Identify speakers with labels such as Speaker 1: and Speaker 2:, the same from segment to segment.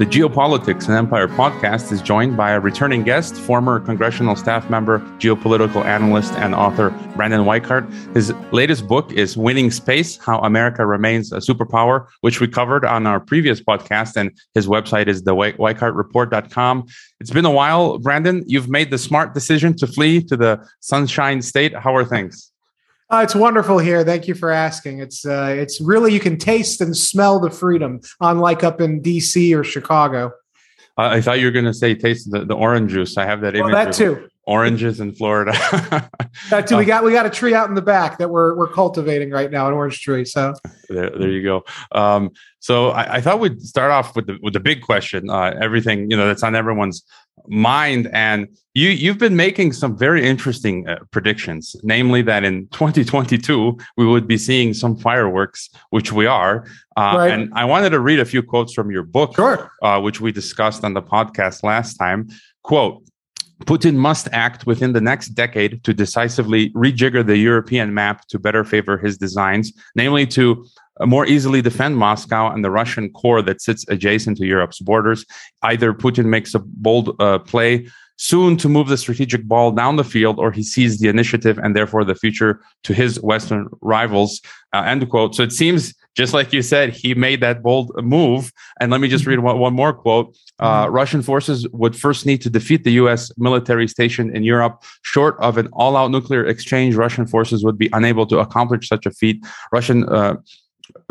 Speaker 1: The Geopolitics and Empire podcast is joined by a returning guest, former congressional staff member, geopolitical analyst, and author Brandon Weichert. His latest book is Winning Space How America Remains a Superpower, which we covered on our previous podcast. And his website is the WeichertReport.com. It's been a while, Brandon. You've made the smart decision to flee to the Sunshine State. How are things?
Speaker 2: Uh, it's wonderful here. Thank you for asking. It's uh, it's really you can taste and smell the freedom, unlike up in D.C. or Chicago.
Speaker 1: Uh, I thought you were going to say taste the, the orange juice. I have that
Speaker 2: well, image. That too.
Speaker 1: Oranges in Florida.
Speaker 2: that too. We got we got a tree out in the back that we're we're cultivating right now, an orange tree. So
Speaker 1: there, there you go. Um, so I, I, thought we'd start off with the with the big question. Uh, everything you know that's on everyone's mind and you you've been making some very interesting uh, predictions namely that in 2022 we would be seeing some fireworks which we are uh, right. and i wanted to read a few quotes from your book
Speaker 2: sure.
Speaker 1: uh, which we discussed on the podcast last time quote Putin must act within the next decade to decisively rejigger the European map to better favor his designs, namely to more easily defend Moscow and the Russian core that sits adjacent to Europe's borders. Either Putin makes a bold uh, play soon to move the strategic ball down the field, or he sees the initiative and therefore the future to his Western rivals. Uh, end quote. So it seems, just like you said, he made that bold move. And let me just read one, one more quote. Uh, mm-hmm. Russian forces would first need to defeat the U.S. military station in Europe. Short of an all-out nuclear exchange, Russian forces would be unable to accomplish such a feat. Russian uh,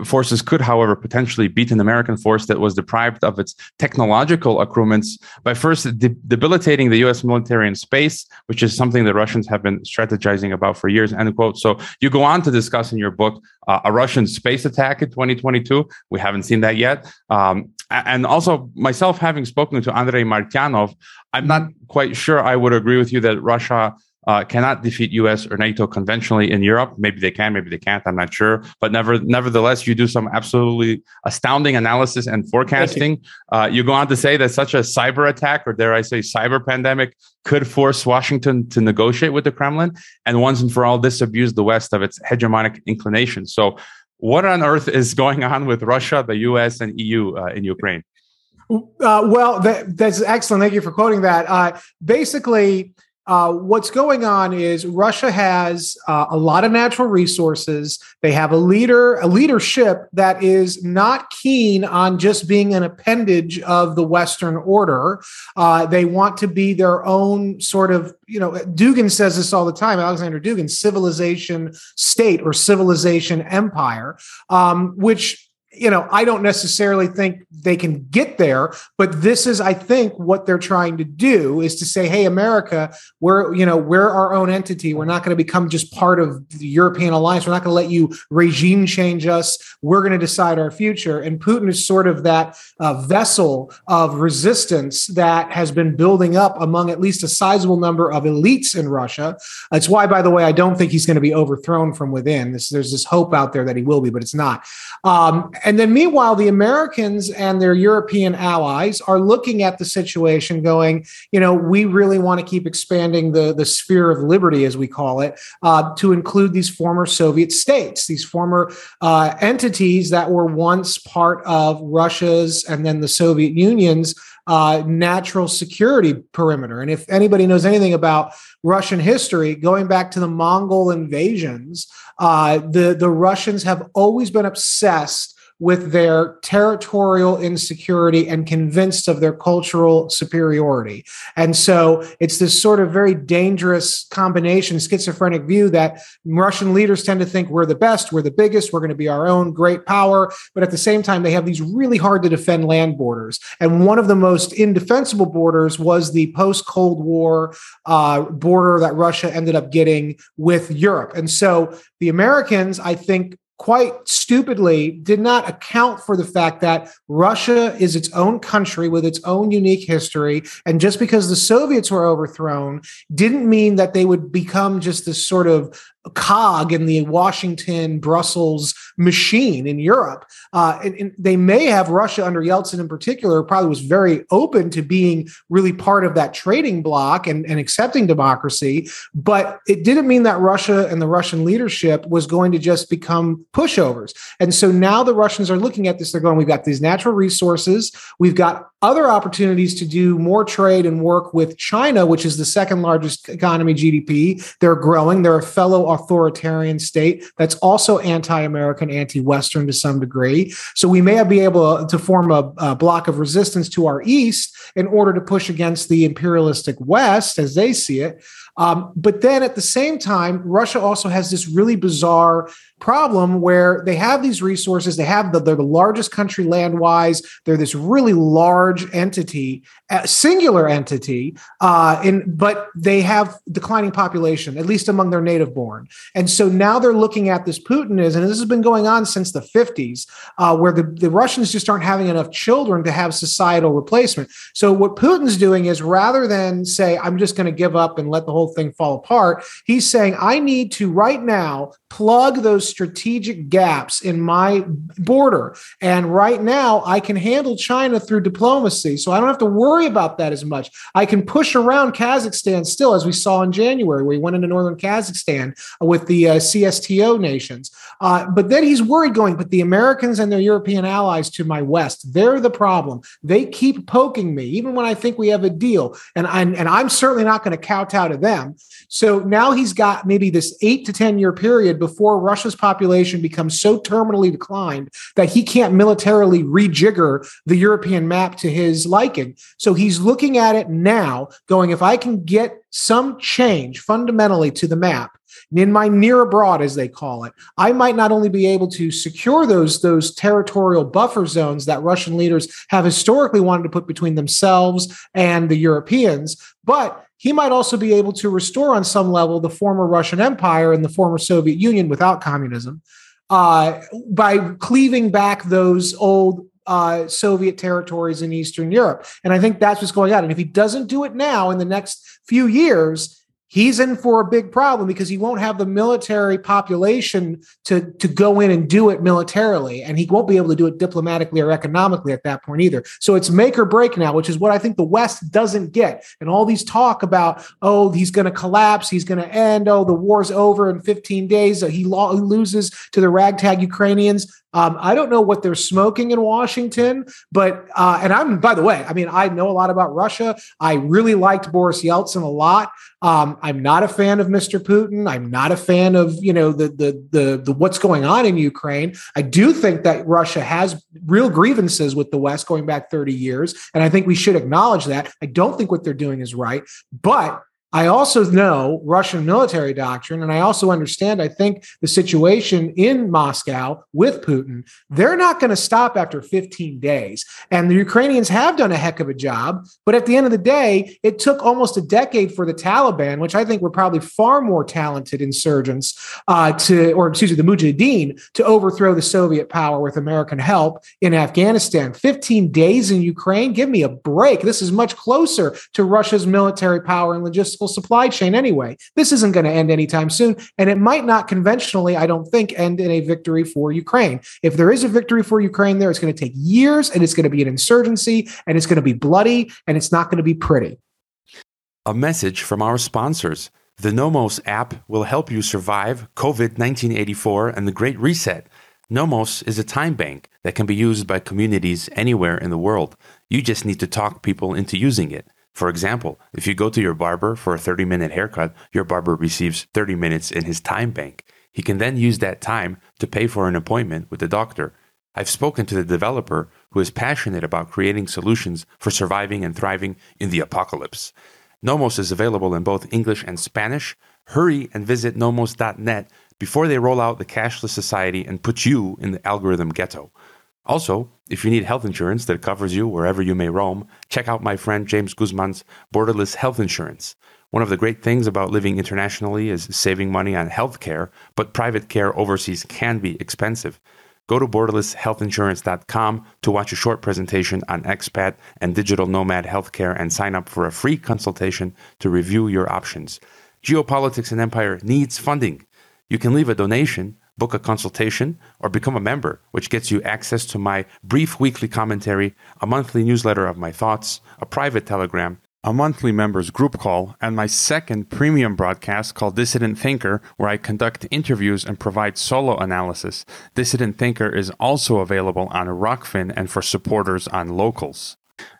Speaker 1: forces could, however, potentially beat an American force that was deprived of its technological accoutrements by first de- debilitating the U.S. military in space, which is something the Russians have been strategizing about for years. End quote. So you go on to discuss in your book uh, a Russian space attack in 2022. We haven't seen that yet. Um, and also, myself having spoken to Andrei Martyanov, I'm not quite sure I would agree with you that Russia uh, cannot defeat US or NATO conventionally in Europe. Maybe they can, maybe they can't. I'm not sure. But never, nevertheless, you do some absolutely astounding analysis and forecasting. You. Uh, you go on to say that such a cyber attack, or dare I say, cyber pandemic, could force Washington to negotiate with the Kremlin and once and for all disabuse the West of its hegemonic inclinations. So, what on earth is going on with Russia, the US, and EU uh, in Ukraine?
Speaker 2: Uh, well, that, that's excellent. Thank you for quoting that. Uh, basically, uh, what's going on is Russia has uh, a lot of natural resources. They have a leader, a leadership that is not keen on just being an appendage of the Western order. Uh, they want to be their own sort of, you know, Dugin says this all the time. Alexander Dugin, civilization state or civilization empire, um, which you know, I don't necessarily think they can get there, but this is, I think, what they're trying to do is to say, hey, America, we're, you know, we're our own entity. We're not going to become just part of the European alliance. We're not going to let you regime change us. We're going to decide our future. And Putin is sort of that uh, vessel of resistance that has been building up among at least a sizable number of elites in Russia. That's why, by the way, I don't think he's going to be overthrown from within. This, there's this hope out there that he will be, but it's not. Um, and then, meanwhile, the Americans and their European allies are looking at the situation, going, you know, we really want to keep expanding the, the sphere of liberty, as we call it, uh, to include these former Soviet states, these former uh, entities that were once part of Russia's and then the Soviet Union's uh, natural security perimeter. And if anybody knows anything about Russian history, going back to the Mongol invasions, uh, the the Russians have always been obsessed with their territorial insecurity and convinced of their cultural superiority. And so it's this sort of very dangerous combination, schizophrenic view that Russian leaders tend to think we're the best, we're the biggest, we're going to be our own great power. But at the same time, they have these really hard to defend land borders. And one of the most indefensible borders was the post Cold War uh, border that Russia ended up getting with Europe. And so the Americans, I think, quite stupidly did not account for the fact that Russia is its own country with its own unique history. And just because the Soviets were overthrown didn't mean that they would become just this sort of cog in the Washington Brussels machine in Europe. Uh, and, and, they may have Russia under Yeltsin in particular probably was very open to being really part of that trading bloc and, and accepting democracy, but it didn't mean that Russia and the Russian leadership was going to just become pushovers. And so now the Russians are looking at this. They're going, we've got these natural resources, we've got other opportunities to do more trade and work with China, which is the second largest economy GDP. They're growing. They're a fellow authoritarian state that's also anti American, anti Western to some degree. So we may be able to form a, a block of resistance to our east in order to push against the imperialistic West as they see it. Um, but then at the same time, Russia also has this really bizarre problem where they have these resources. They have the, they're the largest country land wise. They're this really large entity, singular entity, uh, in, but they have declining population, at least among their native born. And so now they're looking at this Putin is, and this has been going on since the 50s, uh, where the, the Russians just aren't having enough children to have societal replacement. So what Putin's doing is rather than say, I'm just going to give up and let the whole thing fall apart, he's saying, I need to right now plug those strategic gaps in my border. And right now, I can handle China through diplomacy. So I don't have to worry about that as much. I can push around Kazakhstan still, as we saw in January, where he went into northern Kazakhstan with the uh, CSTO nations. Uh, but then he's worried going, but the Americans and their European allies to my west, they're the problem. They keep poking me, even when I think we have a deal. And I'm, and I'm certainly not going to kowtow to them. So now he's got maybe this eight to 10 year period before Russia's population becomes so terminally declined that he can't militarily rejigger the European map to his liking. So he's looking at it now, going, if I can get some change fundamentally to the map, in my near abroad, as they call it, I might not only be able to secure those, those territorial buffer zones that Russian leaders have historically wanted to put between themselves and the Europeans, but he might also be able to restore on some level the former Russian Empire and the former Soviet Union without communism uh, by cleaving back those old uh, Soviet territories in Eastern Europe. And I think that's what's going on. And if he doesn't do it now in the next few years, he's in for a big problem because he won't have the military population to, to go in and do it militarily. And he won't be able to do it diplomatically or economically at that point either. So it's make or break now, which is what I think the West doesn't get. And all these talk about, oh, he's going to collapse, he's going to end, oh, the war's over in 15 days, he, lo- he loses to the ragtag Ukrainians. Um, I don't know what they're smoking in Washington, but uh, and I'm by the way, I mean I know a lot about Russia. I really liked Boris Yeltsin a lot. Um, I'm not a fan of Mr. Putin. I'm not a fan of you know the, the the the what's going on in Ukraine. I do think that Russia has real grievances with the West going back 30 years, and I think we should acknowledge that. I don't think what they're doing is right, but I also know Russian military doctrine, and I also understand, I think, the situation in Moscow with Putin. They're not going to stop after 15 days. And the Ukrainians have done a heck of a job. But at the end of the day, it took almost a decade for the Taliban, which I think were probably far more talented insurgents, uh, to, or excuse me, the Mujahideen, to overthrow the Soviet power with American help in Afghanistan. 15 days in Ukraine? Give me a break. This is much closer to Russia's military power and logistics supply chain anyway. This isn't going to end anytime soon. And it might not conventionally, I don't think, end in a victory for Ukraine. If there is a victory for Ukraine there, it's going to take years and it's going to be an insurgency and it's going to be bloody and it's not going to be pretty.
Speaker 1: A message from our sponsors. The Nomos app will help you survive COVID 1984 and the Great Reset. Nomos is a time bank that can be used by communities anywhere in the world. You just need to talk people into using it. For example, if you go to your barber for a 30 minute haircut, your barber receives 30 minutes in his time bank. He can then use that time to pay for an appointment with the doctor. I've spoken to the developer who is passionate about creating solutions for surviving and thriving in the apocalypse. Nomos is available in both English and Spanish. Hurry and visit nomos.net before they roll out the cashless society and put you in the algorithm ghetto. Also, if you need health insurance that covers you wherever you may roam, check out my friend James Guzman's Borderless Health Insurance. One of the great things about living internationally is saving money on health care, but private care overseas can be expensive. Go to borderlesshealthinsurance.com to watch a short presentation on expat and digital nomad healthcare and sign up for a free consultation to review your options. Geopolitics and Empire needs funding. You can leave a donation book a consultation, or become a member, which gets you access to my brief weekly commentary, a monthly newsletter of my thoughts, a private telegram, a monthly members group call, and my second premium broadcast called Dissident Thinker, where I conduct interviews and provide solo analysis. Dissident Thinker is also available on Rokfin and for supporters on Locals.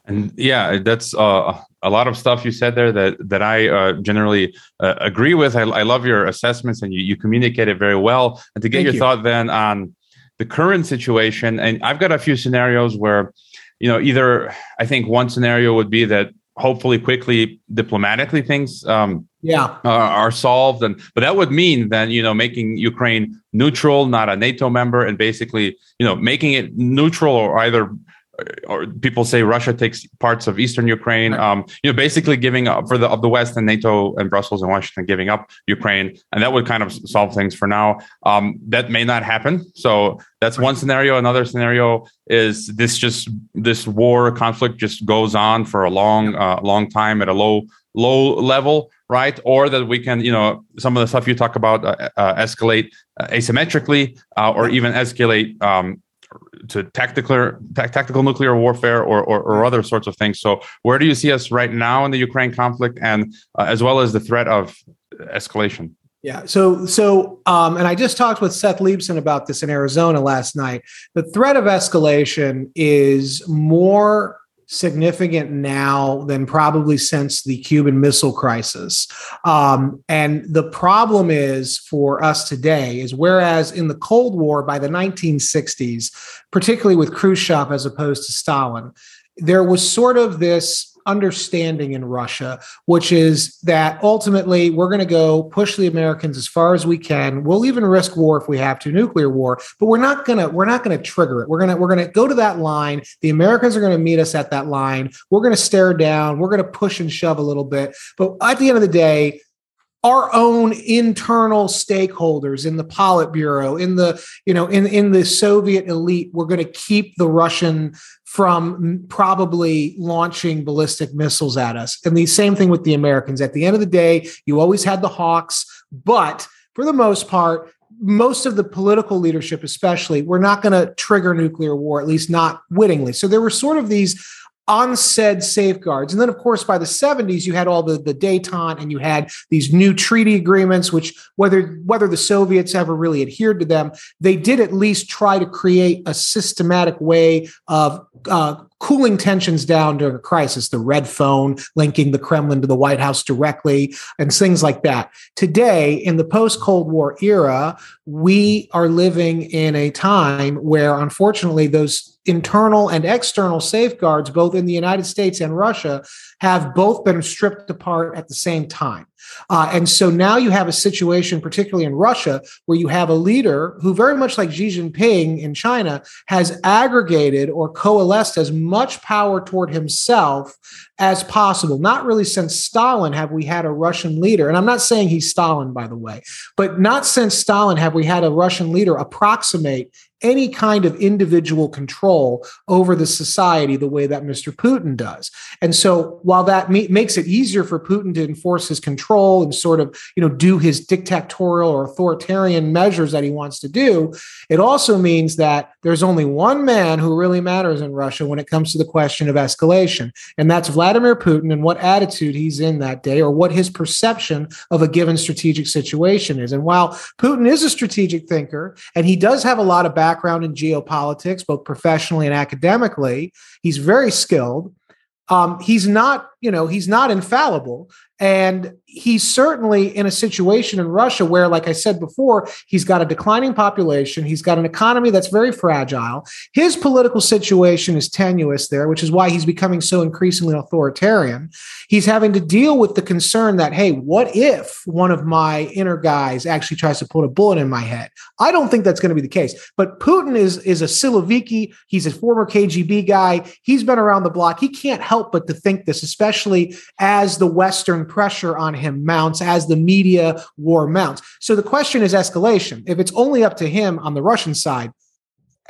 Speaker 1: And yeah, that's uh, a lot of stuff you said there that that I uh, generally uh, agree with. I, I, love your assessments and you, you communicate it very well. And to get Thank your you. thought then on the current situation, and I've got a few scenarios where, you know, either I think one scenario would be that hopefully quickly diplomatically things um,
Speaker 2: yeah
Speaker 1: are, are, solved and but that would mean then you know making ukraine neutral not a nato member and basically you know making it neutral or either or people say Russia takes parts of eastern Ukraine. Um, you know, basically giving up for the of the West and NATO and Brussels and Washington giving up Ukraine, and that would kind of solve things for now. Um, that may not happen. So that's one scenario. Another scenario is this just this war conflict just goes on for a long, uh, long time at a low low level right or that we can you know some of the stuff you talk about uh, uh, escalate uh, asymmetrically uh, or even escalate um, to tactical tactical nuclear warfare or, or, or other sorts of things. So where do you see us right now in the Ukraine conflict, and uh, as well as the threat of escalation?
Speaker 2: Yeah. So, so, um, and I just talked with Seth Leibsohn about this in Arizona last night. The threat of escalation is more significant now than probably since the Cuban Missile Crisis. Um, and the problem is for us today is whereas in the Cold War by the 1960s, particularly with Khrushchev as opposed to Stalin, there was sort of this understanding in Russia, which is that ultimately we're going to go push the Americans as far as we can. We'll even risk war if we have to, nuclear war, but we're not going to we're not going to trigger it. We're going to we're going to go to that line. The Americans are going to meet us at that line. We're going to stare down. We're going to push and shove a little bit. But at the end of the day, our own internal stakeholders in the Politburo, in the you know in in the Soviet elite, we're going to keep the Russian from probably launching ballistic missiles at us. And the same thing with the Americans. At the end of the day, you always had the hawks, but for the most part, most of the political leadership, especially, we're not going to trigger nuclear war, at least not wittingly. So there were sort of these unsaid safeguards. And then, of course, by the 70s, you had all the, the detente and you had these new treaty agreements, which whether whether the Soviets ever really adhered to them, they did at least try to create a systematic way of uh, cooling tensions down during a crisis, the red phone linking the Kremlin to the White House directly, and things like that. Today, in the post Cold War era, we are living in a time where, unfortunately, those internal and external safeguards, both in the United States and Russia, have both been stripped apart at the same time. Uh, and so now you have a situation, particularly in Russia, where you have a leader who, very much like Xi Jinping in China, has aggregated or coalesced as much power toward himself as possible. Not really since Stalin have we had a Russian leader, and I'm not saying he's Stalin, by the way, but not since Stalin have we had a Russian leader approximate any kind of individual control over the society the way that Mr. Putin does. And so while that me- makes it easier for Putin to enforce his control and sort of, you know, do his dictatorial or authoritarian measures that he wants to do, it also means that there's only one man who really matters in Russia when it comes to the question of escalation, and that's Vladimir Putin and what attitude he's in that day or what his perception of a given strategic situation is. And while Putin is a strategic thinker and he does have a lot of back background in geopolitics, both professionally and academically. He's very skilled. Um, he's not, you know, he's not infallible. And he's certainly in a situation in Russia where, like I said before, he's got a declining population. He's got an economy that's very fragile. His political situation is tenuous there, which is why he's becoming so increasingly authoritarian. He's having to deal with the concern that, hey, what if one of my inner guys actually tries to put a bullet in my head? I don't think that's going to be the case. But Putin is, is a Siloviki. He's a former KGB guy. He's been around the block. He can't help but to think this, especially as the Western pressure on him mounts, as the media war mounts. So the question is escalation. If it's only up to him on the Russian side,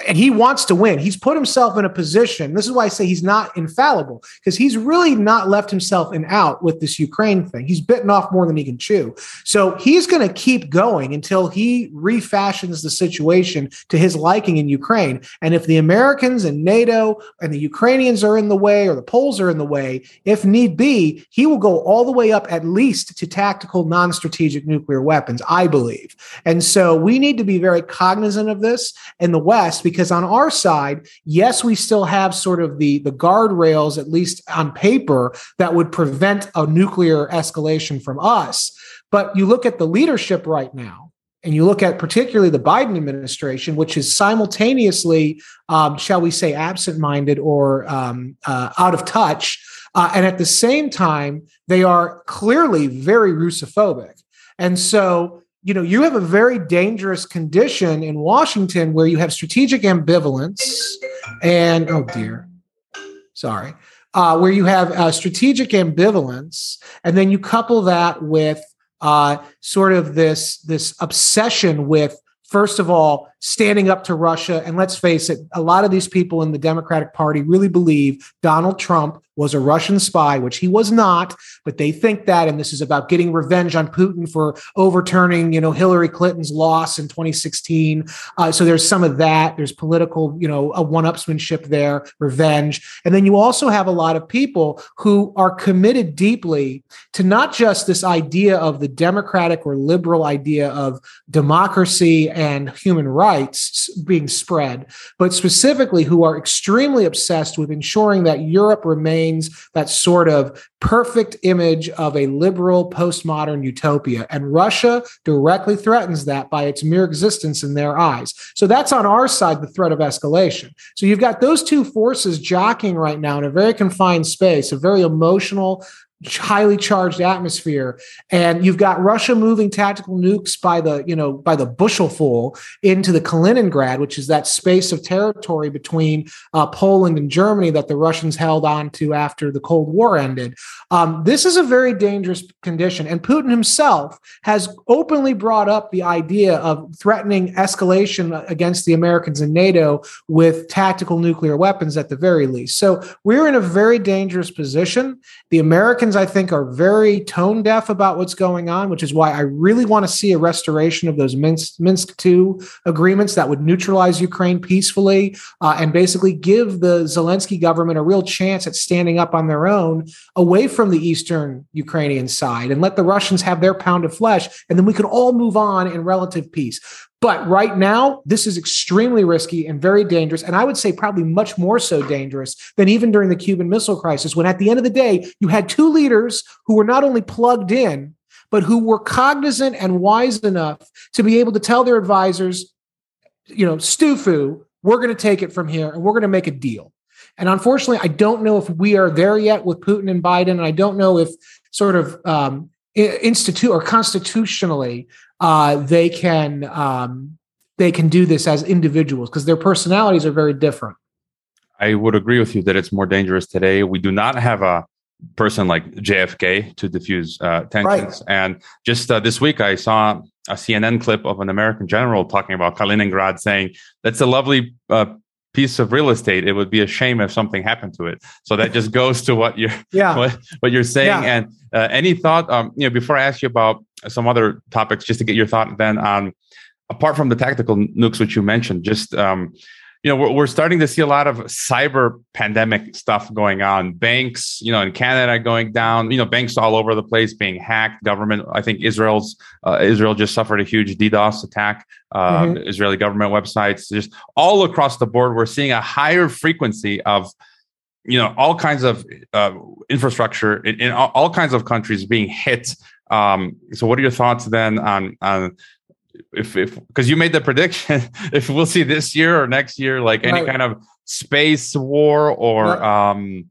Speaker 2: and he wants to win. He's put himself in a position. This is why I say he's not infallible because he's really not left himself in out with this Ukraine thing. He's bitten off more than he can chew. So he's going to keep going until he refashions the situation to his liking in Ukraine. And if the Americans and NATO and the Ukrainians are in the way or the Poles are in the way, if need be, he will go all the way up at least to tactical non strategic nuclear weapons, I believe. And so we need to be very cognizant of this in the West because on our side, yes, we still have sort of the, the guardrails, at least on paper, that would prevent a nuclear escalation from us. But you look at the leadership right now, and you look at particularly the Biden administration, which is simultaneously, um, shall we say, absent minded or um, uh, out of touch. Uh, and at the same time, they are clearly very Russophobic. And so, you know, you have a very dangerous condition in Washington where you have strategic ambivalence and, oh dear, sorry, uh, where you have uh, strategic ambivalence. And then you couple that with uh, sort of this this obsession with first of all standing up to Russia. And let's face it, a lot of these people in the Democratic Party really believe Donald Trump was a Russian spy, which he was not, but they think that, and this is about getting revenge on Putin for overturning, you know, Hillary Clinton's loss in 2016. Uh, so there's some of that. There's political, you know, a one-upsmanship there, revenge, and then you also have a lot of people who are committed deeply to not just this idea of the democratic or liberal idea of democracy and human rights being spread, but specifically who are extremely obsessed with ensuring that Europe remains that sort of perfect image of a liberal postmodern utopia. And Russia directly threatens that by its mere existence in their eyes. So that's on our side, the threat of escalation. So you've got those two forces jockeying right now in a very confined space, a very emotional, highly charged atmosphere. And you've got russia moving tactical nukes by the you know by the bushelful into the kaliningrad which is that space of territory between uh, poland and germany that the russians held on to after the cold war ended um, this is a very dangerous condition and putin himself has openly brought up the idea of threatening escalation against the americans and nato with tactical nuclear weapons at the very least. So we're in a very dangerous position. The americans I think, are very tone deaf about what's going on, which is why I really want to see a restoration of those Minsk, Minsk II agreements that would neutralize Ukraine peacefully uh, and basically give the Zelensky government a real chance at standing up on their own away from the eastern Ukrainian side and let the Russians have their pound of flesh. And then we could all move on in relative peace. But right now, this is extremely risky and very dangerous. And I would say probably much more so dangerous than even during the Cuban Missile Crisis, when at the end of the day, you had two leaders who were not only plugged in, but who were cognizant and wise enough to be able to tell their advisors, you know, Stufu, we're going to take it from here and we're going to make a deal. And unfortunately, I don't know if we are there yet with Putin and Biden. And I don't know if sort of um, institute or constitutionally uh, they can um, they can do this as individuals because their personalities are very different.
Speaker 1: I would agree with you that it's more dangerous today. We do not have a person like JFK to diffuse uh, tensions. Right. And just uh, this week, I saw a CNN clip of an American general talking about Kaliningrad, saying that's a lovely uh, piece of real estate. It would be a shame if something happened to it. So that just goes to what you're yeah. what, what you're saying. Yeah. And uh, any thought, um, you know, before I ask you about some other topics, just to get your thought then on apart from the tactical nukes which you mentioned, just um, you know, we're, we're starting to see a lot of cyber pandemic stuff going on. Banks, you know, in Canada going down. You know, banks all over the place being hacked. Government, I think Israel's uh, Israel just suffered a huge DDoS attack. Uh, mm-hmm. Israeli government websites, just all across the board, we're seeing a higher frequency of you know all kinds of uh, infrastructure in, in all, all, kinds of countries being hit um, so what are your thoughts then on on if if because you made the prediction if we'll see this year or next year like any right. kind of space war or right. um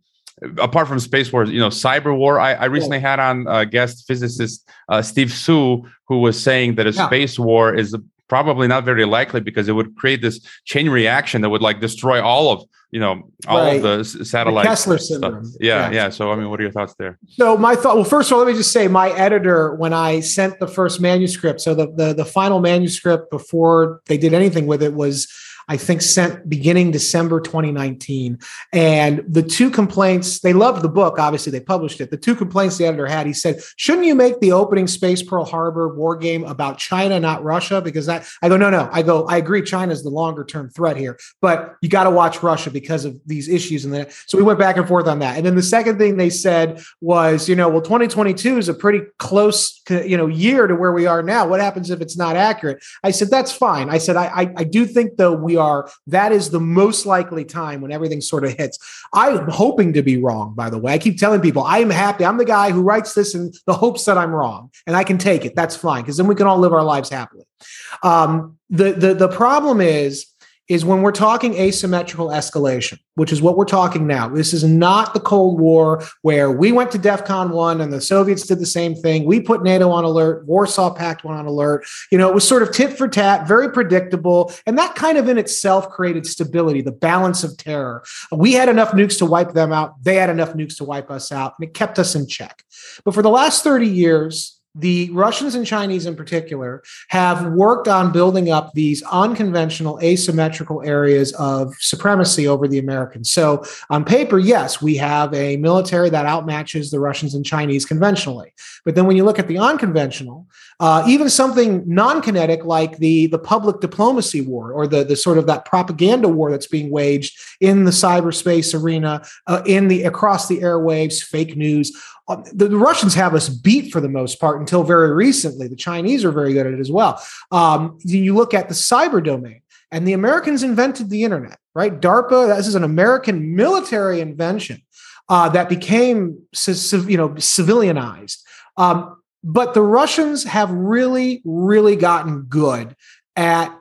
Speaker 1: apart from space wars you know cyber war i, I recently had on a guest physicist uh, steve Hsu, who was saying that a yeah. space war is probably not very likely because it would create this chain reaction that would like destroy all of you know all right. of the satellite
Speaker 2: The Kessler syndrome.
Speaker 1: Yeah, yeah, yeah, So I mean, what are your thoughts there?
Speaker 2: So my thought. Well, first of all, let me just say my editor when I sent the first manuscript. So the the, the final manuscript before they did anything with it was I think sent beginning December 2019. And the two complaints, they loved the book. Obviously, they published it. The two complaints the editor had, he said, shouldn't you make the opening Space Pearl Harbor war game about China, not Russia? Because that, I go, no, no. I go, I agree. China is the longer term threat here, but you got to watch Russia because of these issues. And then, so we went back and forth on that. And then the second thing they said was, you know, well, 2022 is a pretty close, you know, year to where we are now. What happens if it's not accurate? I said, that's fine. I said, I, I, I do think though we are, that is the most likely time when everything sort of hits. I'm hoping to be wrong, by the way. I keep telling people I am happy. I'm the guy who writes this in the hopes that I'm wrong and I can take it. That's fine because then we can all live our lives happily. Um, the, the, the problem is, is when we're talking asymmetrical escalation, which is what we're talking now. This is not the Cold War where we went to DEFCON 1 and the Soviets did the same thing. We put NATO on alert, Warsaw Pact went on alert. You know, it was sort of tit for tat, very predictable. And that kind of in itself created stability, the balance of terror. We had enough nukes to wipe them out. They had enough nukes to wipe us out. And it kept us in check. But for the last 30 years, the Russians and Chinese in particular have worked on building up these unconventional asymmetrical areas of supremacy over the Americans. So, on paper, yes, we have a military that outmatches the Russians and Chinese conventionally. But then when you look at the unconventional, uh, even something non-kinetic like the, the public diplomacy war or the, the sort of that propaganda war that's being waged in the cyberspace arena, uh, in the across the airwaves, fake news, um, the, the, Russians have us beat for the most part until very recently. The Chinese are very good at it as well. Um, you look at the cyber domain, and the Americans invented the internet, right? DARPA, this is an American military invention uh, that became you know civilianized. Um, but the Russians have really, really gotten good at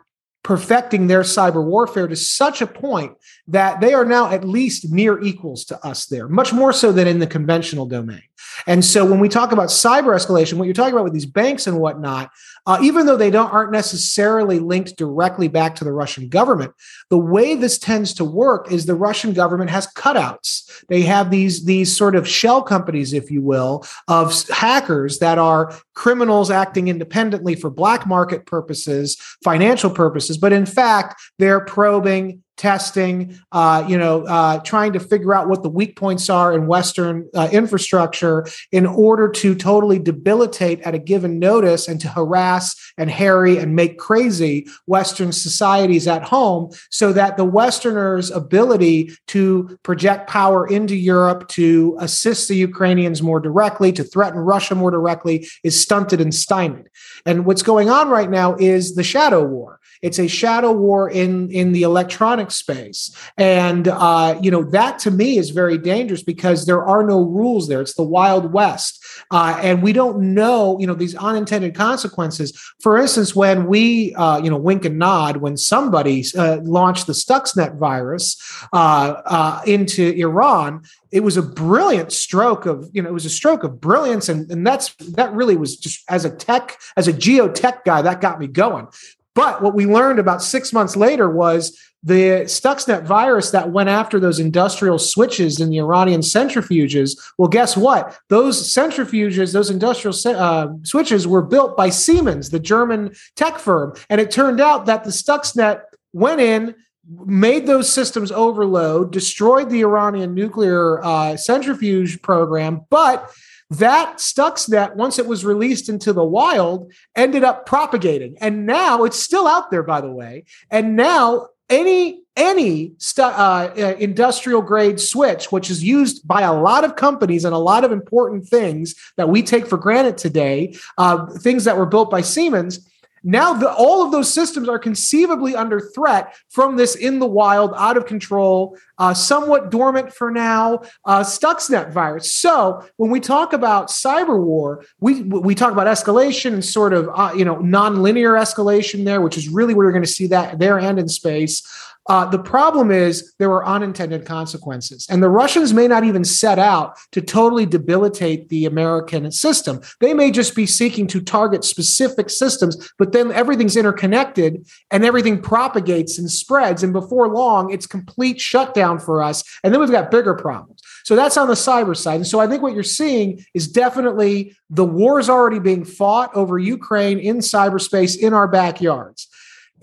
Speaker 2: perfecting their cyber warfare to such a point that they are now at least near equals to us there, much more so than in the conventional domain. And so when we talk about cyber escalation, what you're talking about with these banks and whatnot, uh, even though they don't aren't necessarily linked directly back to the Russian government, the way this tends to work is the Russian government has cutouts. They have these these sort of shell companies, if you will, of hackers that are criminals acting independently for black market purposes, financial purposes, but in fact they're probing testing, uh, you know, uh, trying to figure out what the weak points are in Western uh, infrastructure in order to totally debilitate at a given notice and to harass and harry and make crazy Western societies at home so that the Westerners' ability to project power into Europe, to assist the Ukrainians more directly, to threaten Russia more directly is stunted and stymied. And what's going on right now is the shadow war. It's a shadow war in in the electronic space, and uh, you know that to me is very dangerous because there are no rules there. It's the wild west, uh, and we don't know you know these unintended consequences. For instance, when we uh, you know wink and nod when somebody uh, launched the Stuxnet virus uh, uh, into Iran, it was a brilliant stroke of you know it was a stroke of brilliance and, and that's that really was just as a tech as a geotech guy that got me going but what we learned about six months later was the Stuxnet virus that went after those industrial switches in the Iranian centrifuges. Well, guess what? Those centrifuges, those industrial uh, switches were built by Siemens, the German tech firm. And it turned out that the Stuxnet went in, made those systems overload, destroyed the Iranian nuclear uh, centrifuge program, but that Stuxnet, once it was released into the wild, ended up propagating. And now it's still out there, by the way. And now any any stu- uh, uh, industrial grade switch, which is used by a lot of companies and a lot of important things that we take for granted today, uh, things that were built by Siemens, now, the, all of those systems are conceivably under threat from this in the wild, out of control, uh, somewhat dormant for now uh, Stuxnet virus. So, when we talk about cyber war, we we talk about escalation and sort of uh, you know nonlinear escalation there, which is really where you're going to see that there and in space. Uh, the problem is there were unintended consequences. And the Russians may not even set out to totally debilitate the American system. They may just be seeking to target specific systems, but then everything's interconnected and everything propagates and spreads. And before long, it's complete shutdown for us. And then we've got bigger problems. So that's on the cyber side. And so I think what you're seeing is definitely the war is already being fought over Ukraine in cyberspace in our backyards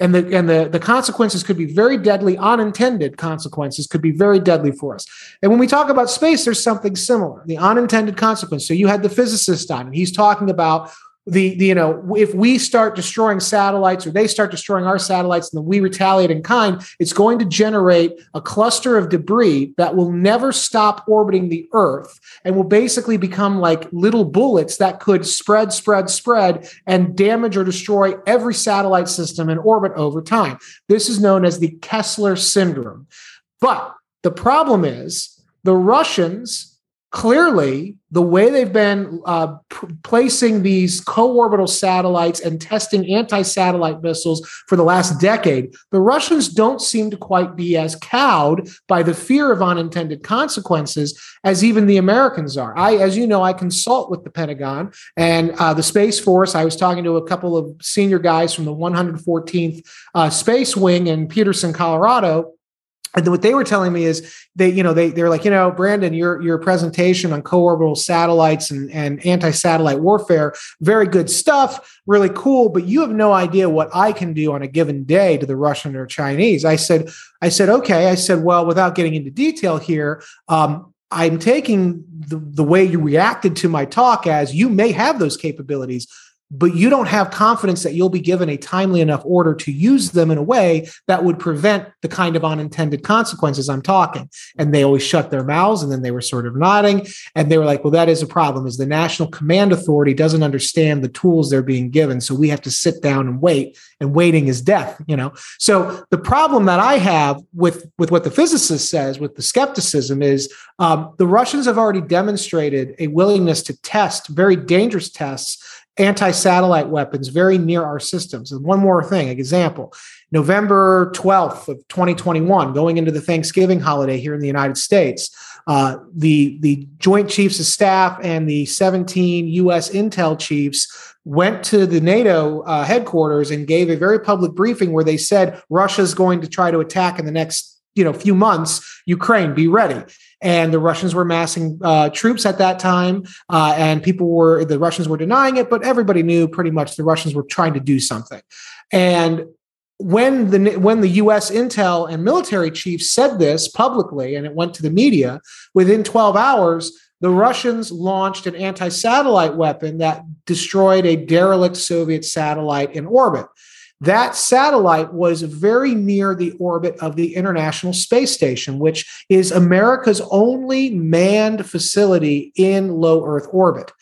Speaker 2: and the and the, the consequences could be very deadly unintended consequences could be very deadly for us. And when we talk about space there's something similar the unintended consequence. So you had the physicist on and he's talking about the, the, you know if we start destroying satellites or they start destroying our satellites and then we retaliate in kind it's going to generate a cluster of debris that will never stop orbiting the earth and will basically become like little bullets that could spread spread spread and damage or destroy every satellite system in orbit over time. This is known as the kessler syndrome. But the problem is the russians clearly the way they've been uh, p- placing these co-orbital satellites and testing anti-satellite missiles for the last decade the russians don't seem to quite be as cowed by the fear of unintended consequences as even the americans are. I as you know i consult with the pentagon and uh, the space force. I was talking to a couple of senior guys from the 114th uh, space wing in peterson colorado and what they were telling me is they, you know, they they're like, you know, Brandon, your your presentation on co-orbital satellites and, and anti-satellite warfare, very good stuff, really cool, but you have no idea what I can do on a given day to the Russian or Chinese. I said, I said, okay. I said, well, without getting into detail here, um, I'm taking the, the way you reacted to my talk as you may have those capabilities but you don't have confidence that you'll be given a timely enough order to use them in a way that would prevent the kind of unintended consequences I'm talking. And they always shut their mouths and then they were sort of nodding. And they were like, well, that is a problem is the National Command Authority doesn't understand the tools they're being given. So we have to sit down and wait and waiting is death, you know? So the problem that I have with, with what the physicist says, with the skepticism is um, the Russians have already demonstrated a willingness to test very dangerous tests anti-satellite weapons very near our systems. And one more thing, example, November 12th of 2021, going into the Thanksgiving holiday here in the United States, uh, the, the Joint Chiefs of Staff and the 17 U.S. intel chiefs went to the NATO uh, headquarters and gave a very public briefing where they said Russia's going to try to attack in the next you know few months Ukraine be ready and the Russians were massing uh, troops at that time, uh, and people were the Russians were denying it, but everybody knew pretty much the Russians were trying to do something. And when the when the U.S. intel and military chiefs said this publicly, and it went to the media, within 12 hours, the Russians launched an anti-satellite weapon that destroyed a derelict Soviet satellite in orbit. That satellite was very near the orbit of the International Space Station, which is America's only manned facility in low Earth orbit.